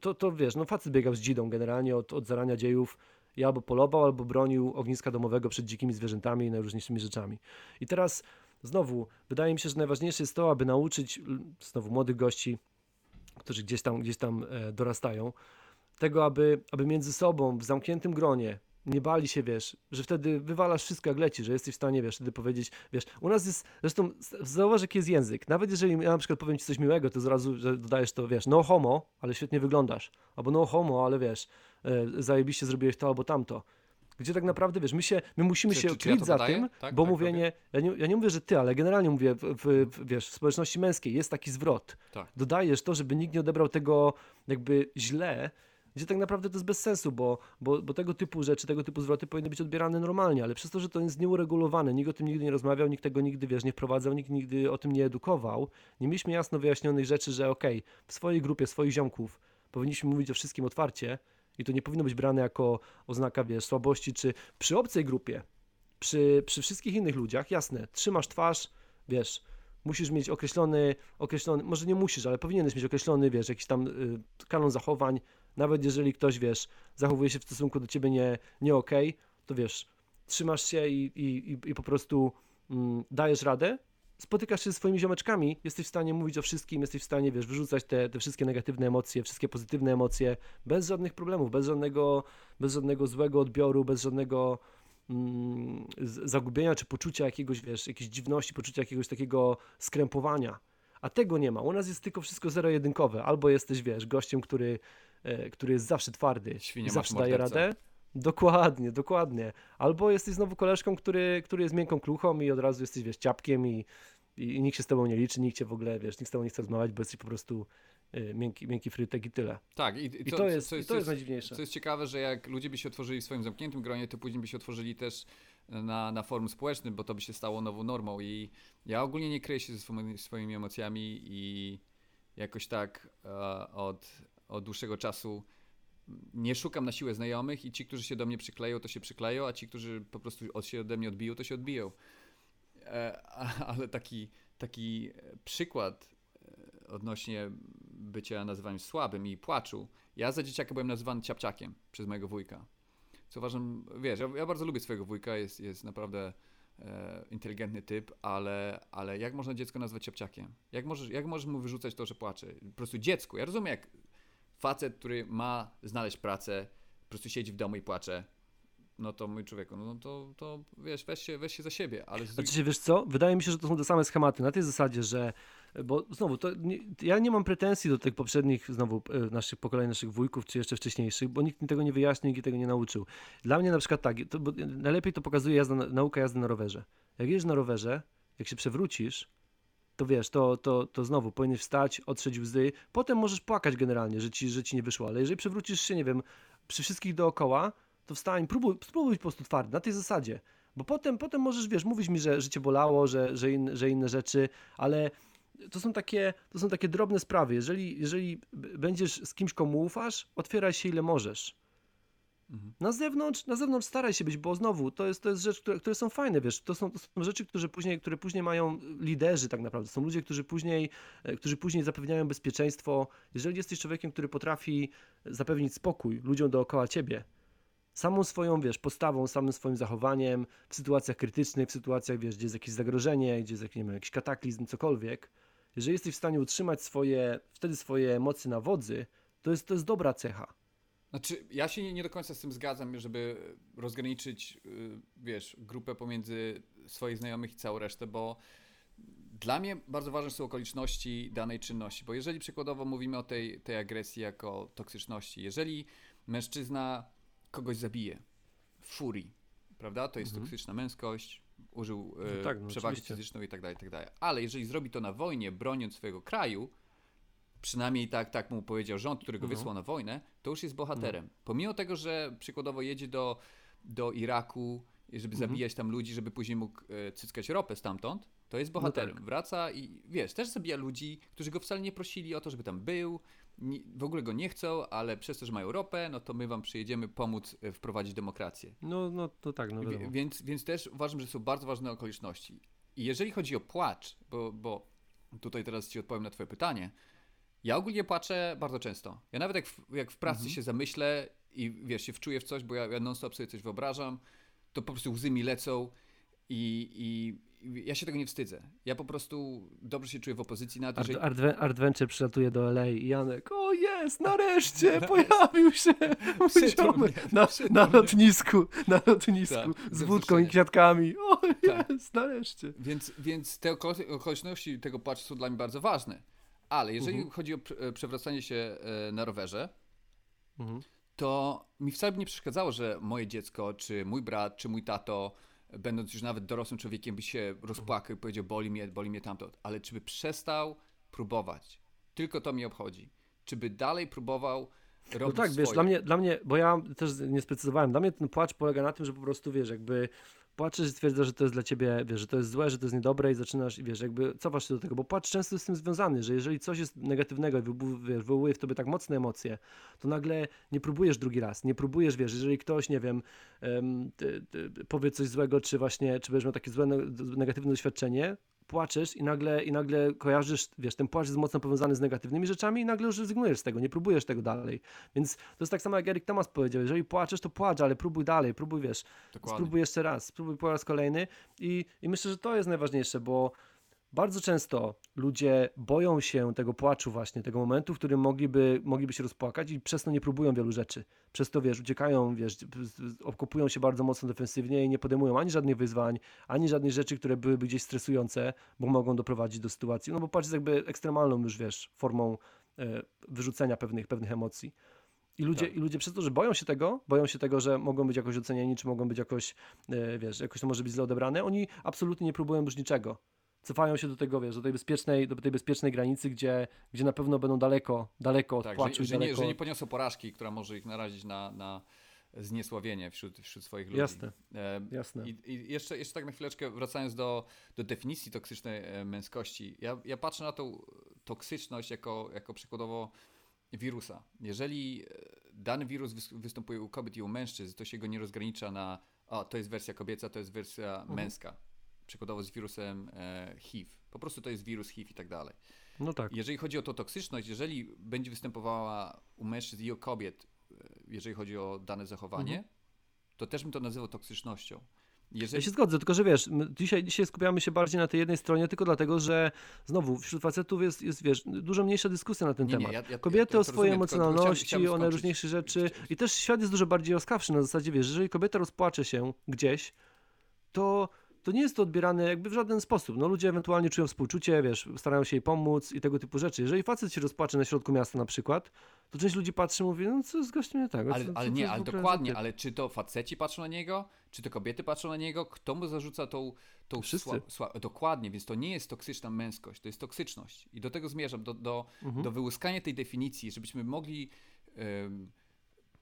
S2: To, to wiesz, no facet biegał z dzidą generalnie od, od zarania dziejów i albo polował, albo bronił ogniska domowego przed dzikimi zwierzętami i najróżniejszymi rzeczami. I teraz znowu, wydaje mi się, że najważniejsze jest to, aby nauczyć znowu młodych gości, którzy gdzieś tam, gdzieś tam e, dorastają, tego, aby, aby między sobą w zamkniętym gronie nie bali się, wiesz, że wtedy wywalasz wszystko jak leci, że jesteś w stanie, wiesz, wtedy powiedzieć, wiesz, u nas jest, zresztą zauważ jaki jest język, nawet jeżeli ja na przykład powiem ci coś miłego, to zrazu, że dodajesz to, wiesz, no homo, ale świetnie wyglądasz, albo no homo, ale wiesz, e, zajebiście zrobiłeś to albo tamto. Gdzie tak naprawdę, wiesz, my się, my musimy
S1: Czy-
S2: się
S1: czy- ja
S2: za tym,
S1: Tak,
S2: bo
S1: tak
S2: mówienie, ja nie, ja nie mówię, że ty, ale generalnie mówię, w, w, w, wiesz, w społeczności męskiej jest taki zwrot.
S1: Tak.
S2: Dodajesz to, żeby nikt nie odebrał tego jakby źle, gdzie tak naprawdę to jest bez sensu, bo, bo, bo tego typu rzeczy, tego typu zwroty powinny być odbierane normalnie, ale przez to, że to jest nieuregulowane, nikt o tym nigdy nie rozmawiał, nikt tego nigdy, wiesz, nie wprowadzał, nikt nigdy o tym nie edukował, nie mieliśmy jasno wyjaśnionych rzeczy, że okej, w swojej grupie, swoich ziomków powinniśmy mówić o wszystkim otwarcie i to nie powinno być brane jako oznaka, wiesz, słabości, czy przy obcej grupie, przy, przy wszystkich innych ludziach, jasne, trzymasz twarz, wiesz, musisz mieć określony, określony, może nie musisz, ale powinieneś mieć określony, wiesz, jakiś tam y, kanon zachowań, nawet jeżeli ktoś, wiesz, zachowuje się w stosunku do ciebie nie, nie okej, to wiesz, trzymasz się i, i, i, po prostu mm, dajesz radę, spotykasz się ze swoimi ziomeczkami, jesteś w stanie mówić o wszystkim, jesteś w stanie, wiesz, wyrzucać te, te wszystkie negatywne emocje, wszystkie pozytywne emocje, bez żadnych problemów, bez żadnego, bez żadnego złego odbioru, bez żadnego mm, zagubienia czy poczucia jakiegoś, wiesz, jakiejś dziwności, poczucia jakiegoś takiego skrępowania. A tego nie ma. U nas jest tylko wszystko zero-jedynkowe. Albo jesteś, wiesz, gościem, który, e, który jest zawsze twardy
S1: masz
S2: zawsze daje radę. Dokładnie, dokładnie. Albo jesteś znowu koleżką, który, który jest miękką kluchą i od razu jesteś, wiesz, ciapkiem i, i, i nikt się z tobą nie liczy, nikt cię w ogóle, wiesz, nikt z tobą nie chce rozmawiać, bo jesteś po prostu y, miękki, miękki frytek i tyle.
S1: Tak, i,
S2: I to jest, i to jest najdziwniejsze.
S1: Co jest ciekawe, że jak ludzie by się otworzyli w swoim zamkniętym gronie, to później by się otworzyli też na, na forum społecznym, bo to by się stało nową normą. I ja ogólnie nie kryję się ze swoimi, swoimi emocjami i jakoś tak e, od, od dłuższego czasu nie szukam na siłę znajomych i ci, którzy się do mnie przykleją, to się przykleją, a ci, którzy po prostu od się ode mnie odbiją, to się odbiją. E, ale taki, taki przykład e, odnośnie bycia nazywanym słabym i płaczu. Ja za dzieciaka byłem nazywany ciapciakiem przez mojego wujka. Co uważam, wiesz, ja, ja bardzo lubię swojego wujka, jest, jest naprawdę e, inteligentny typ, ale, ale jak można dziecko nazwać ciapciakiem? Jak możesz, jak możesz mu wyrzucać to, że płacze? Po prostu dziecku. Ja rozumiem, jak facet, który ma znaleźć pracę, po prostu siedzi w domu i płacze, no to mój człowieku, no to, to wiesz, weź się, weź się za siebie, ale z
S2: Znaczy wiesz co, wydaje mi się, że to są te same schematy, na tej zasadzie, że, bo znowu, to nie, ja nie mam pretensji do tych poprzednich, znowu, e, naszych pokoleń, naszych wujków, czy jeszcze wcześniejszych, bo nikt mi tego nie wyjaśnił, nikt tego nie nauczył. Dla mnie na przykład tak, to, bo najlepiej to pokazuje jazda, na- nauka jazdy na rowerze. Jak jedziesz na rowerze, jak się przewrócisz, to wiesz, to, to, to znowu powinieneś wstać, otrzeć łzy, potem możesz płakać generalnie, że ci, że ci nie wyszło, ale jeżeli przewrócisz się, nie wiem, przy wszystkich dookoła, to wstań, próbuj, spróbuj po prostu twardy, na tej zasadzie. Bo potem, potem możesz, wiesz, mówić mi, że życie bolało, że, że, in, że inne rzeczy, ale to są takie, to są takie drobne sprawy. Jeżeli, jeżeli będziesz z kimś, komu ufasz, otwieraj się ile możesz.
S1: Mhm.
S2: Na zewnątrz, na zewnątrz staraj się być, bo znowu to jest, to jest rzecz, które, które są fajne, wiesz, to są, to są rzeczy, które później, które później mają liderzy tak naprawdę. Są ludzie, którzy później, e, którzy później zapewniają bezpieczeństwo. Jeżeli jesteś człowiekiem, który potrafi zapewnić spokój ludziom dookoła ciebie, samą swoją, wiesz, postawą, samym swoim zachowaniem w sytuacjach krytycznych, w sytuacjach, wiesz, gdzie jest jakieś zagrożenie, gdzie jest jakiś, nie wiem, jakiś kataklizm, cokolwiek, jeżeli jesteś w stanie utrzymać swoje, wtedy swoje emocje na wodzy, to jest, to jest dobra cecha.
S1: Znaczy, ja się nie, nie do końca z tym zgadzam, żeby rozgraniczyć, y, wiesz, grupę pomiędzy swoich znajomych i całą resztę, bo dla mnie bardzo ważne są okoliczności danej czynności, bo jeżeli przykładowo mówimy o tej, tej agresji jako toksyczności, jeżeli mężczyzna kogoś zabije w furii, prawda, to jest
S2: Mhm.
S1: toksyczna męskość, użył
S2: No tak, no
S1: przewagi
S2: oczywiście.
S1: fizyczną i tak dalej, i tak dalej. Ale jeżeli zrobi to na wojnie, broniąc swojego kraju, przynajmniej tak, tak mu powiedział rząd, który go
S2: No.
S1: wysłał na wojnę, to już jest bohaterem. Pomimo tego, że przykładowo jedzie do, do Iraku, żeby
S2: Mhm.
S1: zabijać tam ludzi, żeby później mógł e, cyckać ropę stamtąd, to jest bohaterem.
S2: tak.
S1: Wraca i wiesz, też zabija ludzi, którzy go wcale nie prosili o to, żeby tam był, w ogóle go nie chcą, ale przez to, że mają ropę, no to my wam przyjedziemy pomóc e, wprowadzić demokrację.
S2: No, no to tak, no wiadomo.
S1: Więc, więc też uważam, że są bardzo ważne okoliczności. I jeżeli chodzi o płacz, bo, bo tutaj teraz ci odpowiem na twoje pytanie, ja ogólnie płaczę bardzo często. Ja nawet jak w, jak w pracy
S2: Mhm.
S1: się zamyślę i wiesz, się wczuję w coś, bo ja, ja non-stop sobie coś wyobrażam, to po prostu łzy mi lecą i, i ja się tego nie wstydzę. Ja po prostu dobrze się czuję w opozycji na to,
S2: Art,
S1: że...
S2: Art, Adventure przylatuje do LA i Janek, o jest, nareszcie, pojawił się mój ziomek na, na lotnisku, na lotnisku,
S1: Tak,
S2: z wódką i kwiatkami, o
S1: Tak.
S2: jest, nareszcie.
S1: Więc, więc te oko- okoliczności tego płaczu są dla mnie bardzo ważne. Ale jeżeli
S2: Mhm.
S1: chodzi o e, przewracanie się e, na rowerze,
S2: Mhm.
S1: to mi wcale by nie przeszkadzało, że moje dziecko, czy mój brat, czy mój tato, będąc już nawet dorosłym człowiekiem, by się rozpłakał i powiedział, boli mnie, boli mnie tamto. Ale czy by przestał próbować? Tylko to mnie obchodzi. Czy by dalej próbował
S2: No
S1: robić
S2: tak,
S1: swoje?
S2: wiesz, dla mnie, dla mnie, bo ja też nie sprecyzowałem, dla mnie ten płacz polega na tym, że po prostu, wiesz, jakby płaczesz i stwierdzasz, że to jest dla ciebie, wiesz, że to jest złe, że to jest niedobre i zaczynasz, i wiesz, jakby cofasz się do tego, bo płacz często jest z tym związany, że jeżeli coś jest negatywnego i wywołuje w tobie tak mocne emocje, to nagle nie próbujesz drugi raz, nie próbujesz, wiesz, jeżeli ktoś, nie wiem, powie coś złego, czy właśnie, czy będziesz miał takie złe, ne- negatywne doświadczenie, płaczesz i nagle, i nagle kojarzysz, wiesz, ten płacz jest mocno powiązany z negatywnymi rzeczami i nagle już rezygnujesz z tego, nie próbujesz tego dalej. Więc to jest tak samo jak Erik Thomas powiedział, jeżeli płaczesz, to płacz, ale próbuj dalej, próbuj, wiesz,
S1: Dokładnie.
S2: spróbuj jeszcze raz, spróbuj po raz kolejny i, i myślę, że to jest najważniejsze, bo bardzo często ludzie boją się tego płaczu właśnie, tego momentu, w którym mogliby, mogliby się rozpłakać i przez to nie próbują wielu rzeczy. Przez to, wiesz, uciekają, wiesz, obkopują się bardzo mocno defensywnie i nie podejmują ani żadnych wyzwań, ani żadnych rzeczy, które byłyby gdzieś stresujące, bo mogą doprowadzić do sytuacji, no bo płacz jest jakby ekstremalną już, wiesz, formą e, wyrzucenia pewnych, pewnych emocji. I ludzie,
S1: Tak.
S2: I ludzie przez to, że boją się tego, boją się tego, że mogą być jakoś ocenieni, czy mogą być jakoś, e, wiesz, jakoś to może być źle odebrane, oni absolutnie nie próbują już niczego. Cofają się do tego, wiesz, do tej bezpiecznej, do tej bezpiecznej granicy, gdzie, gdzie na pewno będą daleko, daleko od
S1: Tak,
S2: płaczu
S1: że, że, nie,
S2: daleko...
S1: że nie poniosą porażki, która może ich narazić na, na zniesławienie wśród, wśród swoich ludzi.
S2: Jasne.
S1: E,
S2: Jasne.
S1: I, I jeszcze, jeszcze tak na chwileczkę wracając do, do definicji toksycznej e, męskości. Ja, ja patrzę na tą toksyczność jako, jako przykładowo wirusa. Jeżeli e, dany wirus wys- występuje u kobiet i u mężczyzn, to się go nie rozgranicza na o, to jest wersja kobieca, to jest wersja
S2: Mhm.
S1: męska. Przykładowo z wirusem e, HIV. Po prostu to jest wirus HIV i tak dalej.
S2: No tak.
S1: Jeżeli chodzi o tą toksyczność, jeżeli będzie występowała u mężczyzn i u kobiet, e, jeżeli chodzi o dane zachowanie,
S2: Mhm.
S1: to też bym to nazywał toksycznością.
S2: Ja
S1: Jeżeli,
S2: się zgodzę, tylko że wiesz, my dzisiaj, dzisiaj skupiamy się bardziej na tej jednej stronie, tylko dlatego, że znowu wśród facetów jest, jest wiesz, dużo mniejsza dyskusja na ten
S1: Nie, nie,
S2: temat.
S1: ja- ja-
S2: Kobiety
S1: ja to
S2: o swojej emocjonalności, o
S1: skończyć.
S2: najróżniejsze rzeczy
S1: Chciałbym-
S2: i też świat jest dużo bardziej łaskawszy na zasadzie, wiesz, jeżeli kobieta rozpłacze się gdzieś, to to nie jest to odbierane jakby w żaden sposób. No ludzie ewentualnie czują współczucie, wiesz, starają się jej pomóc i tego typu rzeczy. Jeżeli facet się rozpłacze na środku miasta na przykład, to część ludzi patrzy i mówi, no co z gościem nie tak?
S1: Ale,
S2: co,
S1: ale
S2: co
S1: nie, ale dokładnie, ale czy to faceci patrzą na niego, czy to kobiety patrzą na niego, kto mu zarzuca tą, tą
S2: Wszyscy.
S1: sła, sła, dokładnie, więc to nie jest toksyczna męskość, to jest toksyczność. I do tego zmierzam, do, do,
S2: Mhm.
S1: do wyłuskania tej definicji, żebyśmy mogli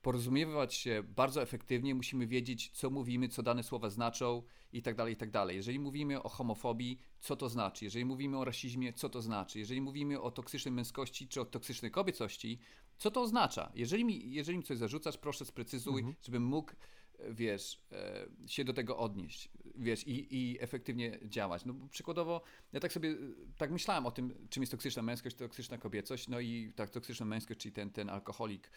S1: porozumiewać się bardzo efektywnie, musimy wiedzieć, co mówimy, co dane słowa znaczą i tak dalej, i tak dalej. Jeżeli mówimy o homofobii, co to znaczy? Jeżeli mówimy o rasizmie, co to znaczy? Jeżeli mówimy o toksycznej męskości czy o toksycznej kobiecości, co to oznacza? Jeżeli mi, jeżeli mi coś zarzucasz, proszę sprecyzuj,
S2: Mhm.
S1: żebym mógł, wiesz, e, się do tego odnieść, wiesz, i, i efektywnie działać. No przykładowo, ja tak sobie, tak myślałem o tym, czym jest toksyczna męskość, toksyczna kobiecość, no i tak toksyczna męskość, czyli ten, ten alkoholik e,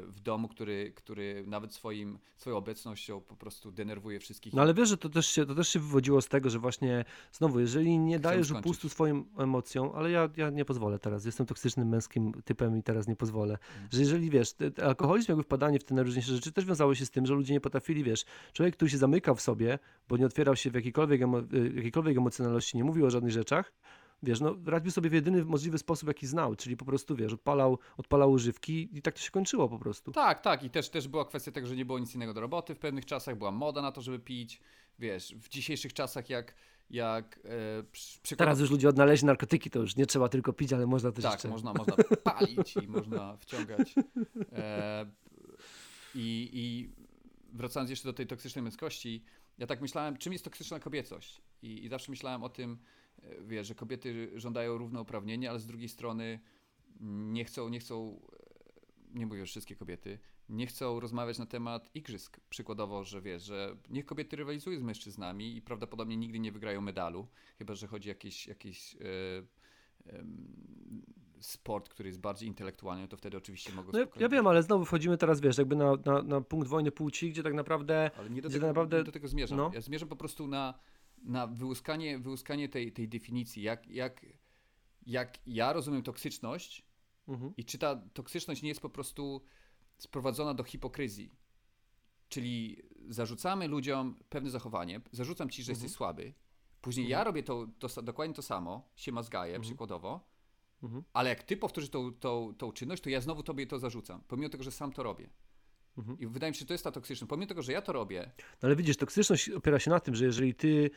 S1: w domu, który, który nawet swoim, swoją obecnością po prostu denerwuje wszystkich.
S2: No ale wiesz, że to też, się, to też się wywodziło z tego, że właśnie znowu, jeżeli nie dajesz upustu swoim emocjom, ale ja, ja nie pozwolę teraz, jestem toksycznym męskim typem i teraz nie pozwolę,
S1: Mhm.
S2: że jeżeli wiesz, alkoholizm jakby wpadanie w te najróżniejsze rzeczy też wiązało się z tym, że ludzie nie potrafili, wiesz, człowiek, który się zamykał w sobie, bo nie otwierał się w jakiejkolwiek, emo, y, jakiejkolwiek emocjonalności, nie mówił o żadnych rzeczach, wiesz, no radził sobie w jedyny możliwy sposób, jaki znał, czyli po prostu, wiesz, odpalał, odpalał używki i tak to się kończyło po prostu.
S1: Tak, tak. I też, też była kwestia tego, że nie było nic innego do roboty w pewnych czasach, była moda na to, żeby pić. Wiesz, w dzisiejszych czasach jak, jak e, przy- przykład...
S2: Teraz już ludzie odnaleźli narkotyki, to już nie trzeba tylko pić, ale można też
S1: Tak,
S2: jeszcze...
S1: można, można palić i można wciągać. E, i, I wracając jeszcze do tej toksycznej męskości, ja tak myślałem, czym jest toksyczna kobiecość? I, i zawsze myślałem o tym, e, że kobiety żądają równouprawnienia, ale z drugiej strony nie chcą, nie chcą, e, nie mówię, wszystkie kobiety, nie chcą rozmawiać na temat igrzysk. Przykładowo, że wiesz, że niech kobiety rywalizują z mężczyznami i prawdopodobnie nigdy nie wygrają medalu, chyba że chodzi o jakieś, jakieś em, sport, który jest bardziej intelektualny, to wtedy oczywiście mogą
S2: No ja, ja wiem, ale znowu wchodzimy teraz, wiesz, jakby na, na, na punkt wojny płci, gdzie tak naprawdę
S1: Ale nie do tego,
S2: naprawdę-
S1: nie do tego zmierzam.
S2: no.
S1: Ja zmierzam po prostu na, na wyłuskanie, wyłuskanie tej, tej definicji, jak, jak, jak ja rozumiem toksyczność
S2: mhm.
S1: i czy ta toksyczność nie jest po prostu sprowadzona do hipokryzji. Czyli zarzucamy ludziom pewne zachowanie, zarzucam ci, że
S2: Mhm.
S1: jesteś słaby, później ja robię to, to, dokładnie to samo, się mazgaję
S2: Mhm.
S1: przykładowo,
S2: Mhm.
S1: ale jak ty powtórzysz tą, tą, tą czynność, to ja znowu tobie to zarzucam, pomimo tego, że sam to robię.
S2: Mhm.
S1: I wydaje mi się, że to jest ta toksyczność. Pomimo tego, że ja to robię,
S2: No ale widzisz, toksyczność opiera się na tym, że jeżeli ty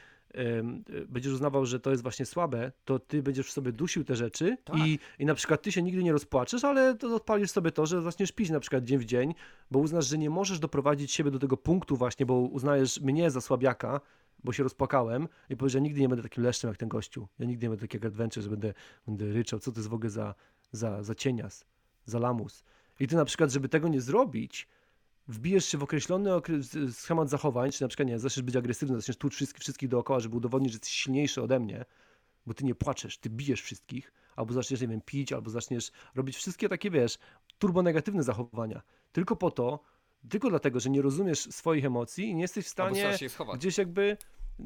S2: będziesz uznawał, że to jest właśnie słabe, to ty będziesz w sobie dusił te rzeczy
S1: Tak.
S2: i, i na przykład ty się nigdy nie rozpłaczesz, ale to odpalisz sobie to, że zaczniesz pić na przykład dzień w dzień, bo uznasz, że nie możesz doprowadzić siebie do tego punktu właśnie, bo uznajesz mnie za słabiaka, bo się rozpłakałem i powiesz, że nigdy nie będę takim leszczem jak ten gościu. Ja nigdy nie będę takiego adventure, że będę, będę ryczał. Co to jest w ogóle za, za, za cienias, za lamus. I ty na przykład, żeby tego nie zrobić, wbijesz się w określony okre- schemat zachowań, czy na przykład, nie zaczniesz być agresywny, zaczniesz tłuc wszystkich, wszystkich dookoła, żeby udowodnić, że jesteś silniejszy ode mnie, bo ty nie płaczesz, ty bijesz wszystkich, albo zaczniesz, nie wiem, pić, albo zaczniesz robić wszystkie takie, wiesz, turbonegatywne zachowania. Tylko po to, tylko dlatego, że nie rozumiesz swoich emocji i nie jesteś w stanie gdzieś jakby,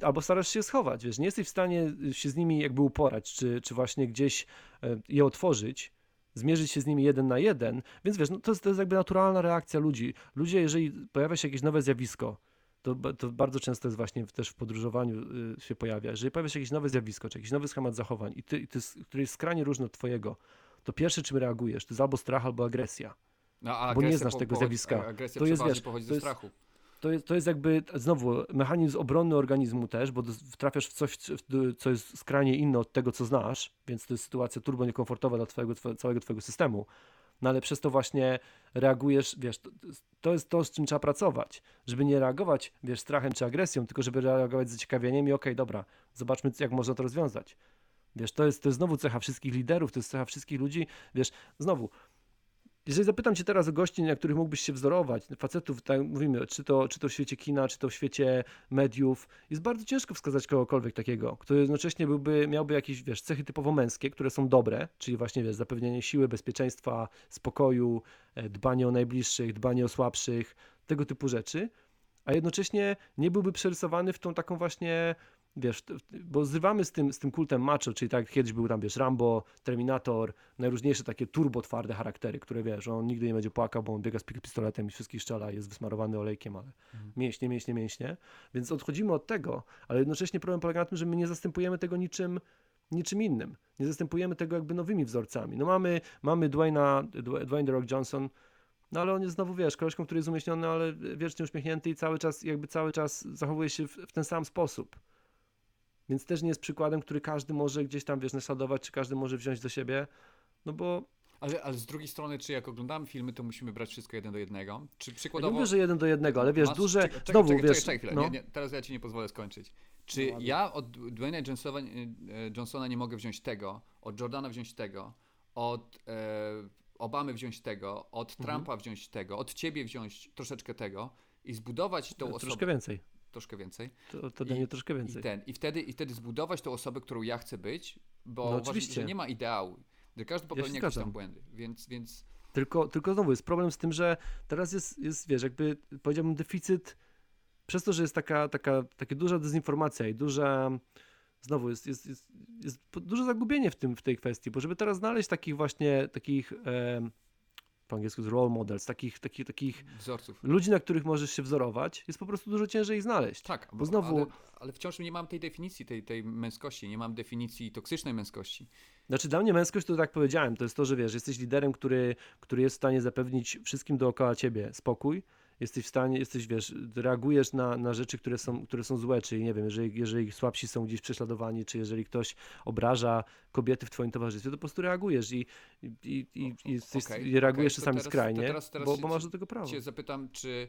S2: albo starasz się schować, wiesz, nie jesteś w stanie się z nimi jakby uporać, czy, czy właśnie gdzieś e, je otworzyć, zmierzyć się z nimi jeden na jeden, więc wiesz, no to, jest, to jest jakby naturalna reakcja ludzi. Ludzie, jeżeli pojawia się jakieś nowe zjawisko, to, to bardzo często jest właśnie też w podróżowaniu y, się pojawia, jeżeli pojawia się jakieś nowe zjawisko, czy jakiś nowy schemat zachowań i ty, i ty który jest skrajnie różny od twojego, to pierwsze czym reagujesz, to jest albo strach, albo agresja.
S1: No,
S2: bo nie znasz tego zjawiska.
S1: a Agresja
S2: To jest, wiesz,
S1: pochodzi
S2: to
S1: ze
S2: jest-
S1: strachu.
S2: To jest, to jest jakby znowu mechanizm obronny organizmu też, bo trafiasz w coś, co jest skrajnie inne od tego, co znasz, więc to jest sytuacja turbo niekomfortowa dla twojego, twoje, całego twojego systemu. No ale przez to właśnie reagujesz, wiesz, to, to jest to, z czym trzeba pracować, żeby nie reagować, wiesz, strachem czy agresją, tylko żeby reagować z zaciekawieniem i okej, dobra, zobaczmy, jak można to rozwiązać. Wiesz, to jest, to jest znowu cecha wszystkich liderów, to jest cecha wszystkich ludzi, wiesz, znowu, jeżeli zapytam cię teraz o gości, na których mógłbyś się wzorować, facetów, tak mówimy, czy to, czy to w świecie kina, czy to w świecie mediów, jest bardzo ciężko wskazać kogokolwiek takiego, kto jednocześnie byłby, miałby jakieś, wiesz, cechy typowo męskie, które są dobre, czyli właśnie, wiesz, zapewnienie siły, bezpieczeństwa, spokoju, e, dbanie o najbliższych, dbanie o słabszych, tego typu rzeczy, a jednocześnie nie byłby przerysowany w tą taką właśnie wiesz, bo zrywamy z tym, z tym kultem macho, czyli tak kiedyś był tam, wiesz, Rambo, Terminator, najróżniejsze takie turbo twarde charaktery, które wiesz, on nigdy nie będzie płakał, bo on biega z pistoletem i wszystkich strzela, jest wysmarowany olejkiem, ale mięśnie, mięśnie, mięśnie, więc odchodzimy od tego, ale jednocześnie problem polega na tym, że my nie zastępujemy tego niczym, niczym innym. Nie zastępujemy tego jakby nowymi wzorcami. No mamy, mamy Dwayna, Dw- Dwayne The Rock Johnson, no ale on jest znowu, wiesz, koleżką, który jest umieśniony, ale wiecznie uśmiechnięty i cały czas, jakby cały czas zachowuje się w, w ten sam sposób. Więc też nie jest przykładem, który każdy może gdzieś tam, wiesz, naśladować, czy każdy może wziąć do siebie, no bo
S1: Ale, ale z drugiej strony, czy jak oglądamy filmy, to musimy brać wszystko jeden do jednego? Czy
S2: ja nie
S1: przykładowo...
S2: mówię, że jeden do jednego, ale wiesz,
S1: Masz-
S2: duże,
S1: czekaj, czekaj,
S2: znowu,
S1: czekaj,
S2: wiesz,
S1: Czekaj, chwilę,
S2: no,
S1: nie, nie, teraz ja ci nie pozwolę skończyć. Czy
S2: No
S1: ja od Dwayna Johnsona, e, Johnsona nie mogę wziąć tego, od Jordana wziąć tego, od e, Obamy wziąć tego, od
S2: Mhm.
S1: Trumpa wziąć tego, od ciebie wziąć troszeczkę tego i zbudować tą
S2: troszkę
S1: osobę...
S2: więcej.
S1: Troszkę więcej.
S2: To, to dla
S1: I-
S2: mnie troszkę
S1: I,
S2: więcej.
S1: ten, i, wtedy, I wtedy zbudować tą osobę, którą ja chcę być, bo
S2: No
S1: uważam,
S2: oczywiście.
S1: że nie ma ideału. Że każdy popełnia jakieś
S2: zgadzam.
S1: tam błędy, więc, więc
S2: Tylko, tylko znowu jest problem z tym, że teraz jest, jest wiesz, jakby powiedziałbym deficyt, przez to, że jest taka, taka, taka duża dezinformacja i duża, znowu jest, jest, jest, jest duże zagubienie w, tym, w tej kwestii, bo żeby teraz znaleźć takich właśnie, takich, po angielsku jest role models, takich, takich, takich
S1: wzorców.
S2: ludzi, na których możesz się wzorować, jest po prostu dużo ciężej ich znaleźć.
S1: Tak,
S2: Bo znowu-
S1: ale, ale wciąż nie mam tej definicji, tej, tej męskości, nie mam definicji toksycznej męskości.
S2: Znaczy dla mnie męskość to tak powiedziałem, to jest to, że wiesz, jesteś liderem, który, który jest w stanie zapewnić wszystkim dookoła ciebie spokój, jesteś w stanie, jesteś, wiesz, reagujesz na, na rzeczy, które są, które są złe, czyli nie wiem, jeżeli, jeżeli słabsi są gdzieś prześladowani, czy jeżeli ktoś obraża kobiety w twoim towarzystwie, to po prostu reagujesz i, i, i, i, i, jesteś, i reagujesz
S1: to
S2: czasami
S1: teraz-
S2: skrajnie,
S1: teraz- teraz
S2: bo, bo masz do tego prawo.
S1: Cię zapytam, czy,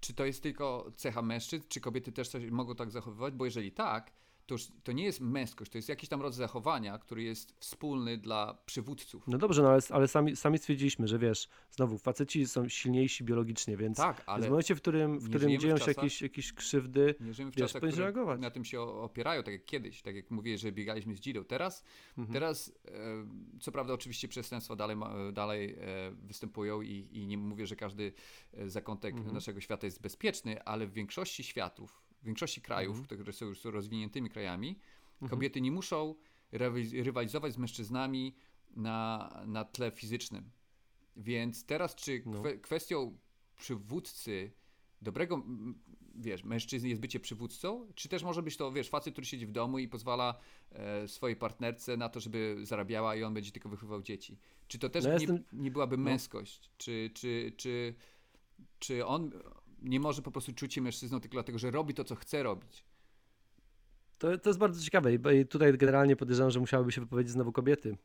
S1: czy to jest tylko cecha mężczyzn, czy kobiety też coś mogą tak zachowywać? Bo jeżeli tak, to już to nie jest męskość, to jest jakiś tam rodzaj zachowania, który jest wspólny dla przywódców.
S2: No dobrze, no ale, ale sami, sami stwierdziliśmy, że wiesz, znowu, faceci są silniejsi biologicznie, więc
S1: tak, ale
S2: w momencie, w którym, w którym
S1: żyjemy w
S2: dzieją się
S1: czasach-
S2: jakieś, jakieś krzywdy,
S1: nie żyjemy w
S2: wiesz,
S1: czasach,
S2: reagować.
S1: na tym się opierają, tak jak kiedyś, tak jak mówię, że biegaliśmy z dzidą. Teraz,
S2: Mhm.
S1: teraz e, co prawda oczywiście przestępstwa dalej, dalej e, występują i, i nie mówię, że każdy e, zakątek
S2: Mhm.
S1: naszego świata jest bezpieczny, ale w większości światów, w większości krajów,
S2: Mhm.
S1: które są już rozwiniętymi krajami, kobiety nie muszą rywa- rywalizować z mężczyznami na, na tle fizycznym. Więc teraz czy
S2: No.
S1: kwe, kwestią przywódcy, dobrego, wiesz, mężczyzny jest bycie przywódcą, czy też może być to, wiesz, facet, który siedzi w domu i pozwala e, swojej partnerce na to, żeby zarabiała i on będzie tylko wychowywał dzieci. Czy to też
S2: No
S1: nie,
S2: jestem-
S1: nie byłaby
S2: no.
S1: męskość? Czy, czy, czy, czy on nie może po prostu czuć się mężczyzną tylko dlatego, że robi to, co chce robić?
S2: To, to jest bardzo ciekawe i- tutaj generalnie podejrzewam, że musiałyby się wypowiedzieć znowu kobiety.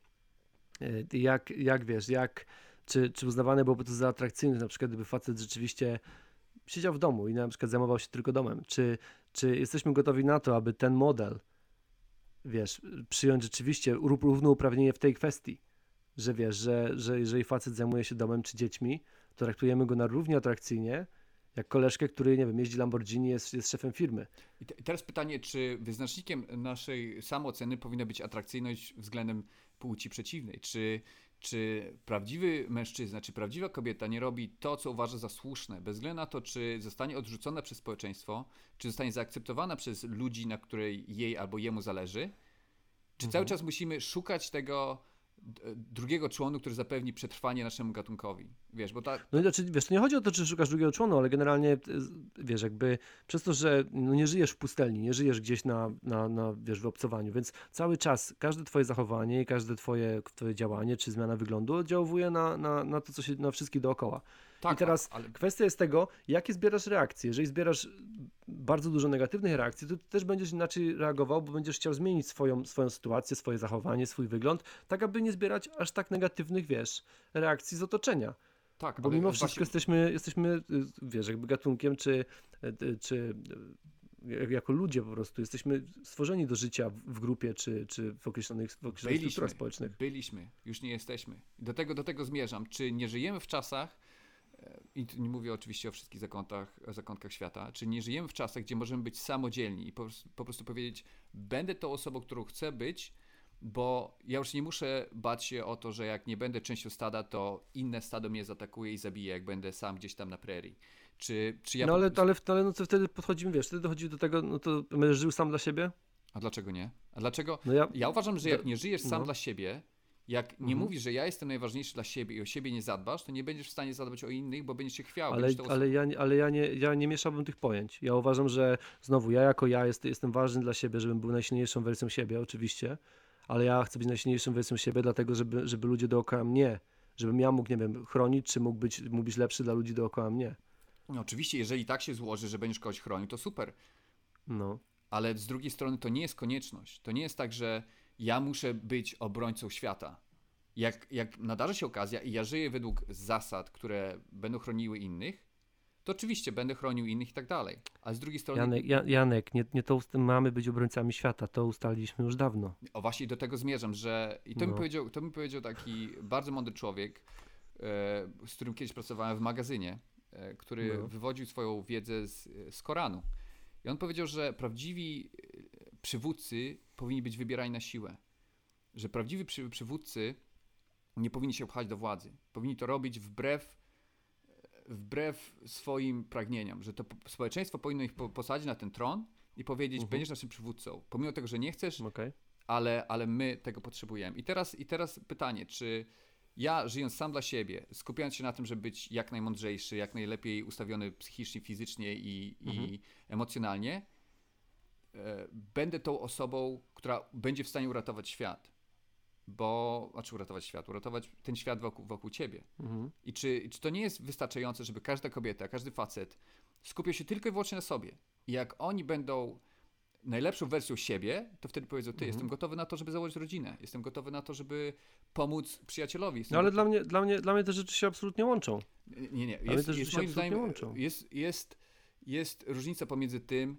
S2: E, Jak, jak wiesz, jak, czy, czy uznawane byłoby to za atrakcyjne, na przykład gdyby facet rzeczywiście siedział w domu i na przykład zajmował się tylko domem. Czy, czy jesteśmy gotowi na to, aby ten model, wiesz, przyjąć rzeczywiście ró- równouprawnienie w tej kwestii, że wiesz, że, że jeżeli facet zajmuje się domem czy dziećmi, to traktujemy go na równie atrakcyjnie, jak koleżkę, który, nie wiem, jeździ Lamborghini, jest, jest szefem firmy.
S1: I, te, I teraz pytanie, czy wyznacznikiem naszej samooceny powinna być atrakcyjność względem płci przeciwnej? Czy, czy prawdziwy mężczyzna, czy prawdziwa kobieta nie robi to, co uważa za słuszne, bez względu na to, czy zostanie odrzucona przez społeczeństwo, czy zostanie zaakceptowana przez ludzi, na której jej albo jemu zależy? Czy cały czas musimy szukać tego drugiego członu, który zapewni przetrwanie naszemu gatunkowi? Wiesz, bo tak.
S2: No i znaczy, wiesz, to nie chodzi o to, czy szukasz drugiego członu, ale generalnie, y, wiesz, jakby przez to, że no nie żyjesz w pustelni, nie żyjesz gdzieś na, na, na wiesz, w obcowaniu, więc cały czas każde twoje zachowanie i każde twoje, twoje działanie czy zmiana wyglądu oddziałuje na, na, na to, co się, na wszystkich dookoła.
S1: Tak
S2: I teraz
S1: ale
S2: kwestia jest tego, jakie zbierasz reakcje. Jeżeli zbierasz bardzo dużo negatywnych reakcji, to ty też będziesz inaczej reagował, bo będziesz chciał zmienić swoją, swoją sytuację, swoje zachowanie, swój wygląd, tak aby nie zbierać aż tak negatywnych, wiesz, reakcji z otoczenia.
S1: tak,
S2: Bo mimo
S1: właśnie-
S2: wszystko jesteśmy, jesteśmy, y, wiesz, jakby gatunkiem, czy, y, czy y, jak- jako ludzie po prostu jesteśmy stworzeni do życia w- grupie, czy, czy w określonych, w określonych
S1: Byliśmy,
S2: strukturach społecznych.
S1: byliśmy, już nie jesteśmy. Do tego, do tego zmierzam. Czy nie żyjemy w czasach, i nie mówię oczywiście o wszystkich zakątkach, zakątkach świata, czy nie żyjemy w czasach, gdzie możemy być samodzielni i po, prostu- po prostu powiedzieć, będę tą osobą, którą chcę być, bo ja już nie muszę bać się o to, że jak nie będę częścią stada, to inne stado mnie zaatakuje i zabije, jak będę sam gdzieś tam na prerii. Czy, czy ja
S2: no
S1: po
S2: ale,
S1: prostu-
S2: ale, ale no to wtedy podchodzimy, wiesz, wtedy dochodzi do tego, no to będziesz żył sam dla siebie?
S1: A dlaczego nie? A dlaczego?
S2: No ja,
S1: Ja uważam, że jak nie żyjesz sam
S2: no.
S1: dla siebie, jak nie
S2: Mhm.
S1: mówisz, że ja jestem najważniejszy dla siebie i o siebie nie zadbasz, to nie będziesz w stanie zadbać o innych, bo będziesz się chwiał.
S2: ale,
S1: będziesz
S2: ale, ja, nie- ale ja, nie, ja nie mieszałbym tych pojęć. Ja uważam, że znowu ja jako ja jest, jestem ważny dla siebie, żebym był najsilniejszą wersją siebie, oczywiście, ale ja chcę być najsilniejszą wersją siebie, dlatego żeby, żeby ludzie dookoła mnie, żebym ja mógł, nie wiem, chronić, czy mógł być, mógł być lepszy dla ludzi dookoła mnie.
S1: No, oczywiście, jeżeli tak się złoży, że będziesz kogoś chronił, to super.
S2: No.
S1: Ale z drugiej strony to nie jest konieczność. To nie jest tak, że ja muszę być obrońcą świata. Jak, jak nadarzy się okazja i ja żyję według zasad, które będą chroniły innych, to oczywiście będę chronił innych i tak dalej. A z drugiej strony,
S2: Janek, ja, Janek nie, nie to mamy być obrońcami świata, to ustaliliśmy już dawno.
S1: o właśnie do tego zmierzam, że i to, mi,
S2: No.
S1: powiedział, to mi powiedział taki bardzo mądry człowiek, e, z którym kiedyś pracowałem w magazynie, e, który
S2: No.
S1: wywodził swoją wiedzę z, z Koranu. I on powiedział, że prawdziwi przywódcy powinni być wybierani na siłę. Że prawdziwi przy, przywódcy nie powinni się pchać do władzy. Powinni to robić wbrew, wbrew swoim pragnieniom. Że to po- społeczeństwo powinno ich po, posadzić na ten tron i powiedzieć,
S2: Mhm.
S1: będziesz naszym przywódcą. Pomimo tego, że nie chcesz,
S2: Okej?
S1: ale, ale my tego potrzebujemy. I teraz, I teraz pytanie, czy ja żyjąc sam dla siebie, skupiając się na tym, żeby być jak najmądrzejszy, jak najlepiej ustawiony psychicznie, fizycznie i,
S2: Mhm.
S1: i emocjonalnie, e, będę tą osobą, która będzie w stanie uratować świat. Bo, znaczy uratować świat, uratować ten świat wokół, wokół ciebie.
S2: Mhm.
S1: I czy, czy to nie jest wystarczające, żeby każda kobieta, każdy facet skupiał się tylko i wyłącznie na sobie? I jak oni będą najlepszą wersją siebie, to wtedy powiedzą, ty,
S2: Mhm.
S1: jestem gotowy na to, żeby założyć rodzinę. Jestem gotowy na to, żeby pomóc przyjacielowi. Jestem
S2: No ale
S1: gotowy-
S2: dla mnie, dla, mnie, dla mnie te rzeczy się absolutnie łączą.
S1: Nie, nie.
S2: Ale
S1: Jest,
S2: też
S1: jest
S2: się
S1: moim zdaniem,
S2: łączą.
S1: jest, jest, jest różnica pomiędzy tym, e,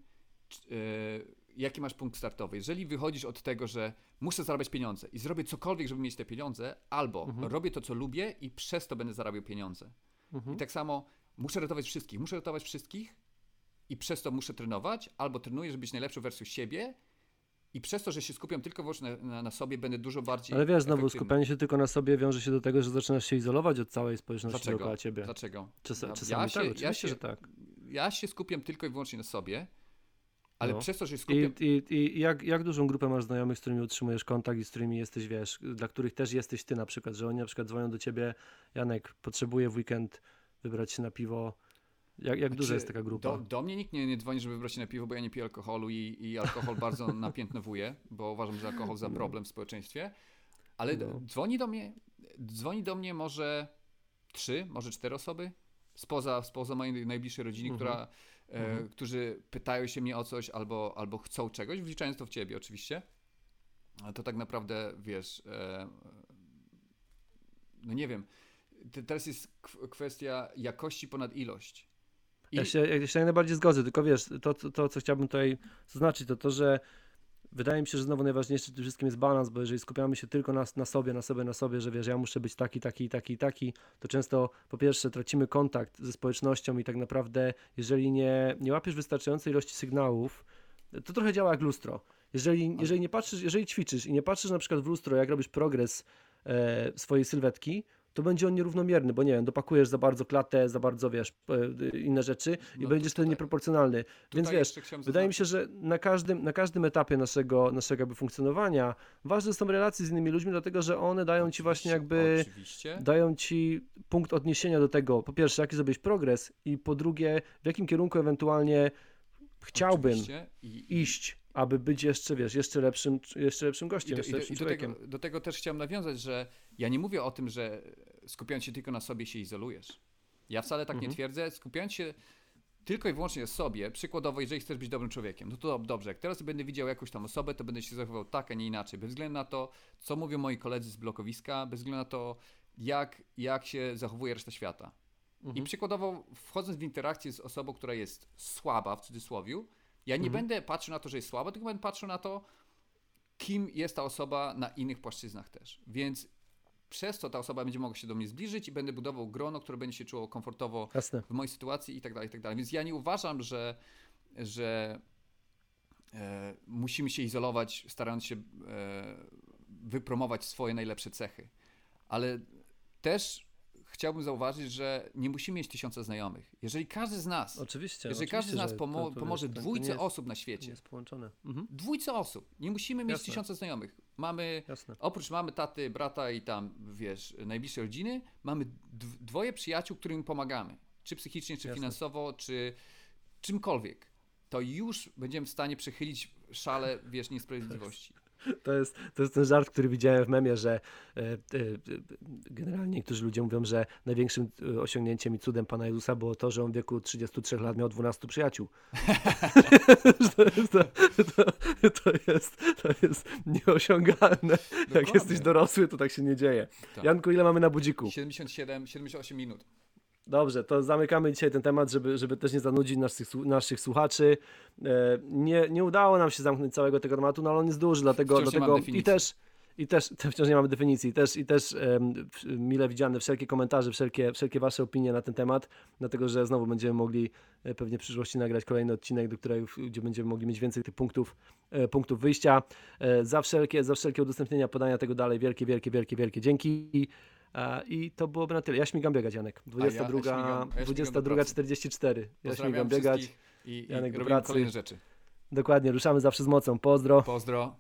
S1: jaki masz punkt startowy. Jeżeli wychodzisz od tego, że muszę zarabiać pieniądze i zrobię cokolwiek, żeby mieć te pieniądze, albo
S2: Mhm.
S1: robię to, co lubię i przez to będę zarabiał pieniądze.
S2: Mhm.
S1: I tak samo muszę ratować wszystkich. Muszę ratować wszystkich i przez to muszę trenować, albo trenuję, żeby być najlepszą wersją siebie i przez to, że się skupiam tylko wyłącznie na, na, sobie, będę dużo bardziej
S2: Ale wiesz, znowu skupianie się tylko na sobie wiąże się do tego, że zaczynasz się izolować od całej społeczności
S1: Dlaczego?
S2: dookoła ciebie.
S1: Dlaczego?
S2: Czas,
S1: Ja-
S2: czasami
S1: ja
S2: tak,
S1: się-
S2: oczywiście,
S1: ja się-
S2: że tak.
S1: Ja się skupiam tylko i wyłącznie na sobie, ale
S2: No.
S1: przez to, że się
S2: I, i, i jak, jak dużą grupę masz znajomych, z którymi utrzymujesz kontakt i z którymi jesteś, wiesz, dla których też jesteś ty na przykład, że oni na przykład dzwonią do ciebie, Janek, potrzebuję w weekend wybrać się na piwo. Jak, jak duża
S1: Znaczy,
S2: jest taka grupa?
S1: Do, do mnie nikt nie, nie dzwoni, żeby wybrać się na piwo, bo ja nie piję alkoholu i, i alkohol bardzo napiętnowuje, bo uważam, że alkohol za problem w społeczeństwie. Ale
S2: No.
S1: dzwoni do mnie, dzwoni do mnie może trzy, może cztery osoby spoza, spoza mojej najbliższej rodziny,
S2: Mhm.
S1: która,
S2: Mhm.
S1: którzy pytają się mnie o coś albo, albo chcą czegoś, wliczając to w ciebie oczywiście. To tak naprawdę, wiesz, e, no nie wiem, Te- teraz jest kwestia jakości ponad ilość. I-
S2: Ja się, ja się jak najbardziej zgodzę, tylko wiesz, to, to, to co chciałbym tutaj zaznaczyć, to to, że wydaje mi się, że znowu najważniejszy w tym wszystkim jest balans, bo jeżeli skupiamy się tylko na, na sobie, na sobie, na sobie, że wiesz, ja muszę być taki, taki, taki, taki, to często po pierwsze tracimy kontakt ze społecznością i tak naprawdę, jeżeli nie, nie łapiesz wystarczającej ilości sygnałów, to trochę działa jak lustro. Jeżeli, jeżeli nie patrzysz, jeżeli ćwiczysz i nie patrzysz na przykład w lustro, jak robisz progres e, swojej sylwetki, to będzie on nierównomierny, bo nie wiem, dopakujesz za bardzo klatę, za bardzo, wiesz, e, inne rzeczy i
S1: No
S2: będziesz wtedy nieproporcjonalny. Więc wiesz, wydaje mi się, że na każdym, na każdym etapie naszego, naszego jakby funkcjonowania ważne są relacje z innymi ludźmi, dlatego że one dają ci właśnie jakby,
S1: Oczywiście.
S2: dają ci punkt odniesienia do tego, po pierwsze, jaki zrobić progres i po drugie, w jakim kierunku ewentualnie chciałbym
S1: Oczywiście. I,
S2: iść, aby być jeszcze, wiesz, jeszcze lepszym, jeszcze lepszym
S1: I,
S2: gościem,
S1: do, i,
S2: jeszcze
S1: do,
S2: lepszym
S1: i do,
S2: człowiekiem.
S1: tego, do tego też chciałem nawiązać, że ja nie mówię o tym, że skupiając się tylko na sobie się izolujesz. Ja wcale tak
S2: Mhm.
S1: nie twierdzę. Skupiając się tylko i wyłącznie sobie, przykładowo, jeżeli chcesz być dobrym człowiekiem, no to dob- dobrze, jak teraz będę widział jakąś tam osobę, to będę się zachowywał tak, a nie inaczej, bez względu na to, co mówią moi koledzy z blokowiska, bez względu na to, jak, jak się zachowuje reszta świata. I
S2: Mhm.
S1: przykładowo, wchodząc w interakcję z osobą, która jest słaba, w cudzysłowie, ja nie
S2: Mhm.
S1: będę patrzył na to, że jest słaba, tylko będę patrzył na to, kim jest ta osoba na innych płaszczyznach też. Więc przez to ta osoba będzie mogła się do mnie zbliżyć i będę budował grono, które będzie się czuło komfortowo
S2: Jasne.
S1: w mojej sytuacji i tak dalej, i tak dalej. Więc ja nie uważam, że, że e, musimy się izolować, starając się e, wypromować swoje najlepsze cechy. Ale też chciałbym zauważyć, że nie musimy mieć tysiąca znajomych. Jeżeli każdy z nas,
S2: Oczywiście.
S1: jeżeli
S2: oczywiście,
S1: każdy z nas pomo-
S2: to- to
S1: pomoże
S2: to
S1: dwójce
S2: jest,
S1: osób na świecie,
S2: jest połączone. Mhm,
S1: dwójce osób, nie musimy mieć
S2: Jasne.
S1: tysiąca znajomych. Mamy,
S2: jasne.
S1: oprócz mamy taty, brata i tam, wiesz, najbliższej rodziny, mamy dw- dwoje przyjaciół, którym pomagamy. Czy psychicznie, czy
S2: Jasne.
S1: finansowo, czy czymkolwiek. To już będziemy w stanie przechylić szale, wiesz, niesprawiedliwości.
S2: To jest, to jest ten żart, który widziałem w memie, że e, e, generalnie niektórzy ludzie mówią, że największym e, osiągnięciem i cudem Pana Jezusa było to, że on w wieku 33 lat miał 12 przyjaciół. to, jest, to, to, jest, to jest nieosiągalne. Jak
S1: Dokładnie.
S2: jesteś dorosły, to tak się nie dzieje.
S1: Tak.
S2: Janku, ile mamy na budziku?
S1: 77, 78 minut.
S2: Dobrze, to zamykamy dzisiaj ten temat, żeby, żeby też nie zanudzić naszych, naszych słuchaczy. E, nie, nie udało nam się zamknąć całego tego tematu, no ale on jest duży, dlatego,
S1: Wciąż
S2: dlatego i też i też te wciąż nie mamy definicji. I też, i też w- mile widziane wszelkie komentarze, wszelkie, wszelkie wasze opinie na ten temat, dlatego że znowu będziemy mogli e, pewnie w przyszłości nagrać kolejny odcinek, do którego, gdzie będziemy mogli mieć więcej tych punktów, e, punktów wyjścia. Za, wszelkie, za wszelkie udostępnienia, podania tego dalej, wielkie, wielkie, wielkie, wielkie dzięki. E, I to byłoby na tyle. Ja śmigam biegać, Janek.
S1: ja- ja śmigam-
S2: 22,
S1: ja śmigam do pracy.
S2: 22.44. Ja śmigam
S1: Pozdrawiam
S2: biegać.
S1: i, i
S2: Janek
S1: robimy
S2: pracy.
S1: kolejne rzeczy.
S2: Dokładnie, ruszamy zawsze z mocą. Pozdro.
S1: Pozdro.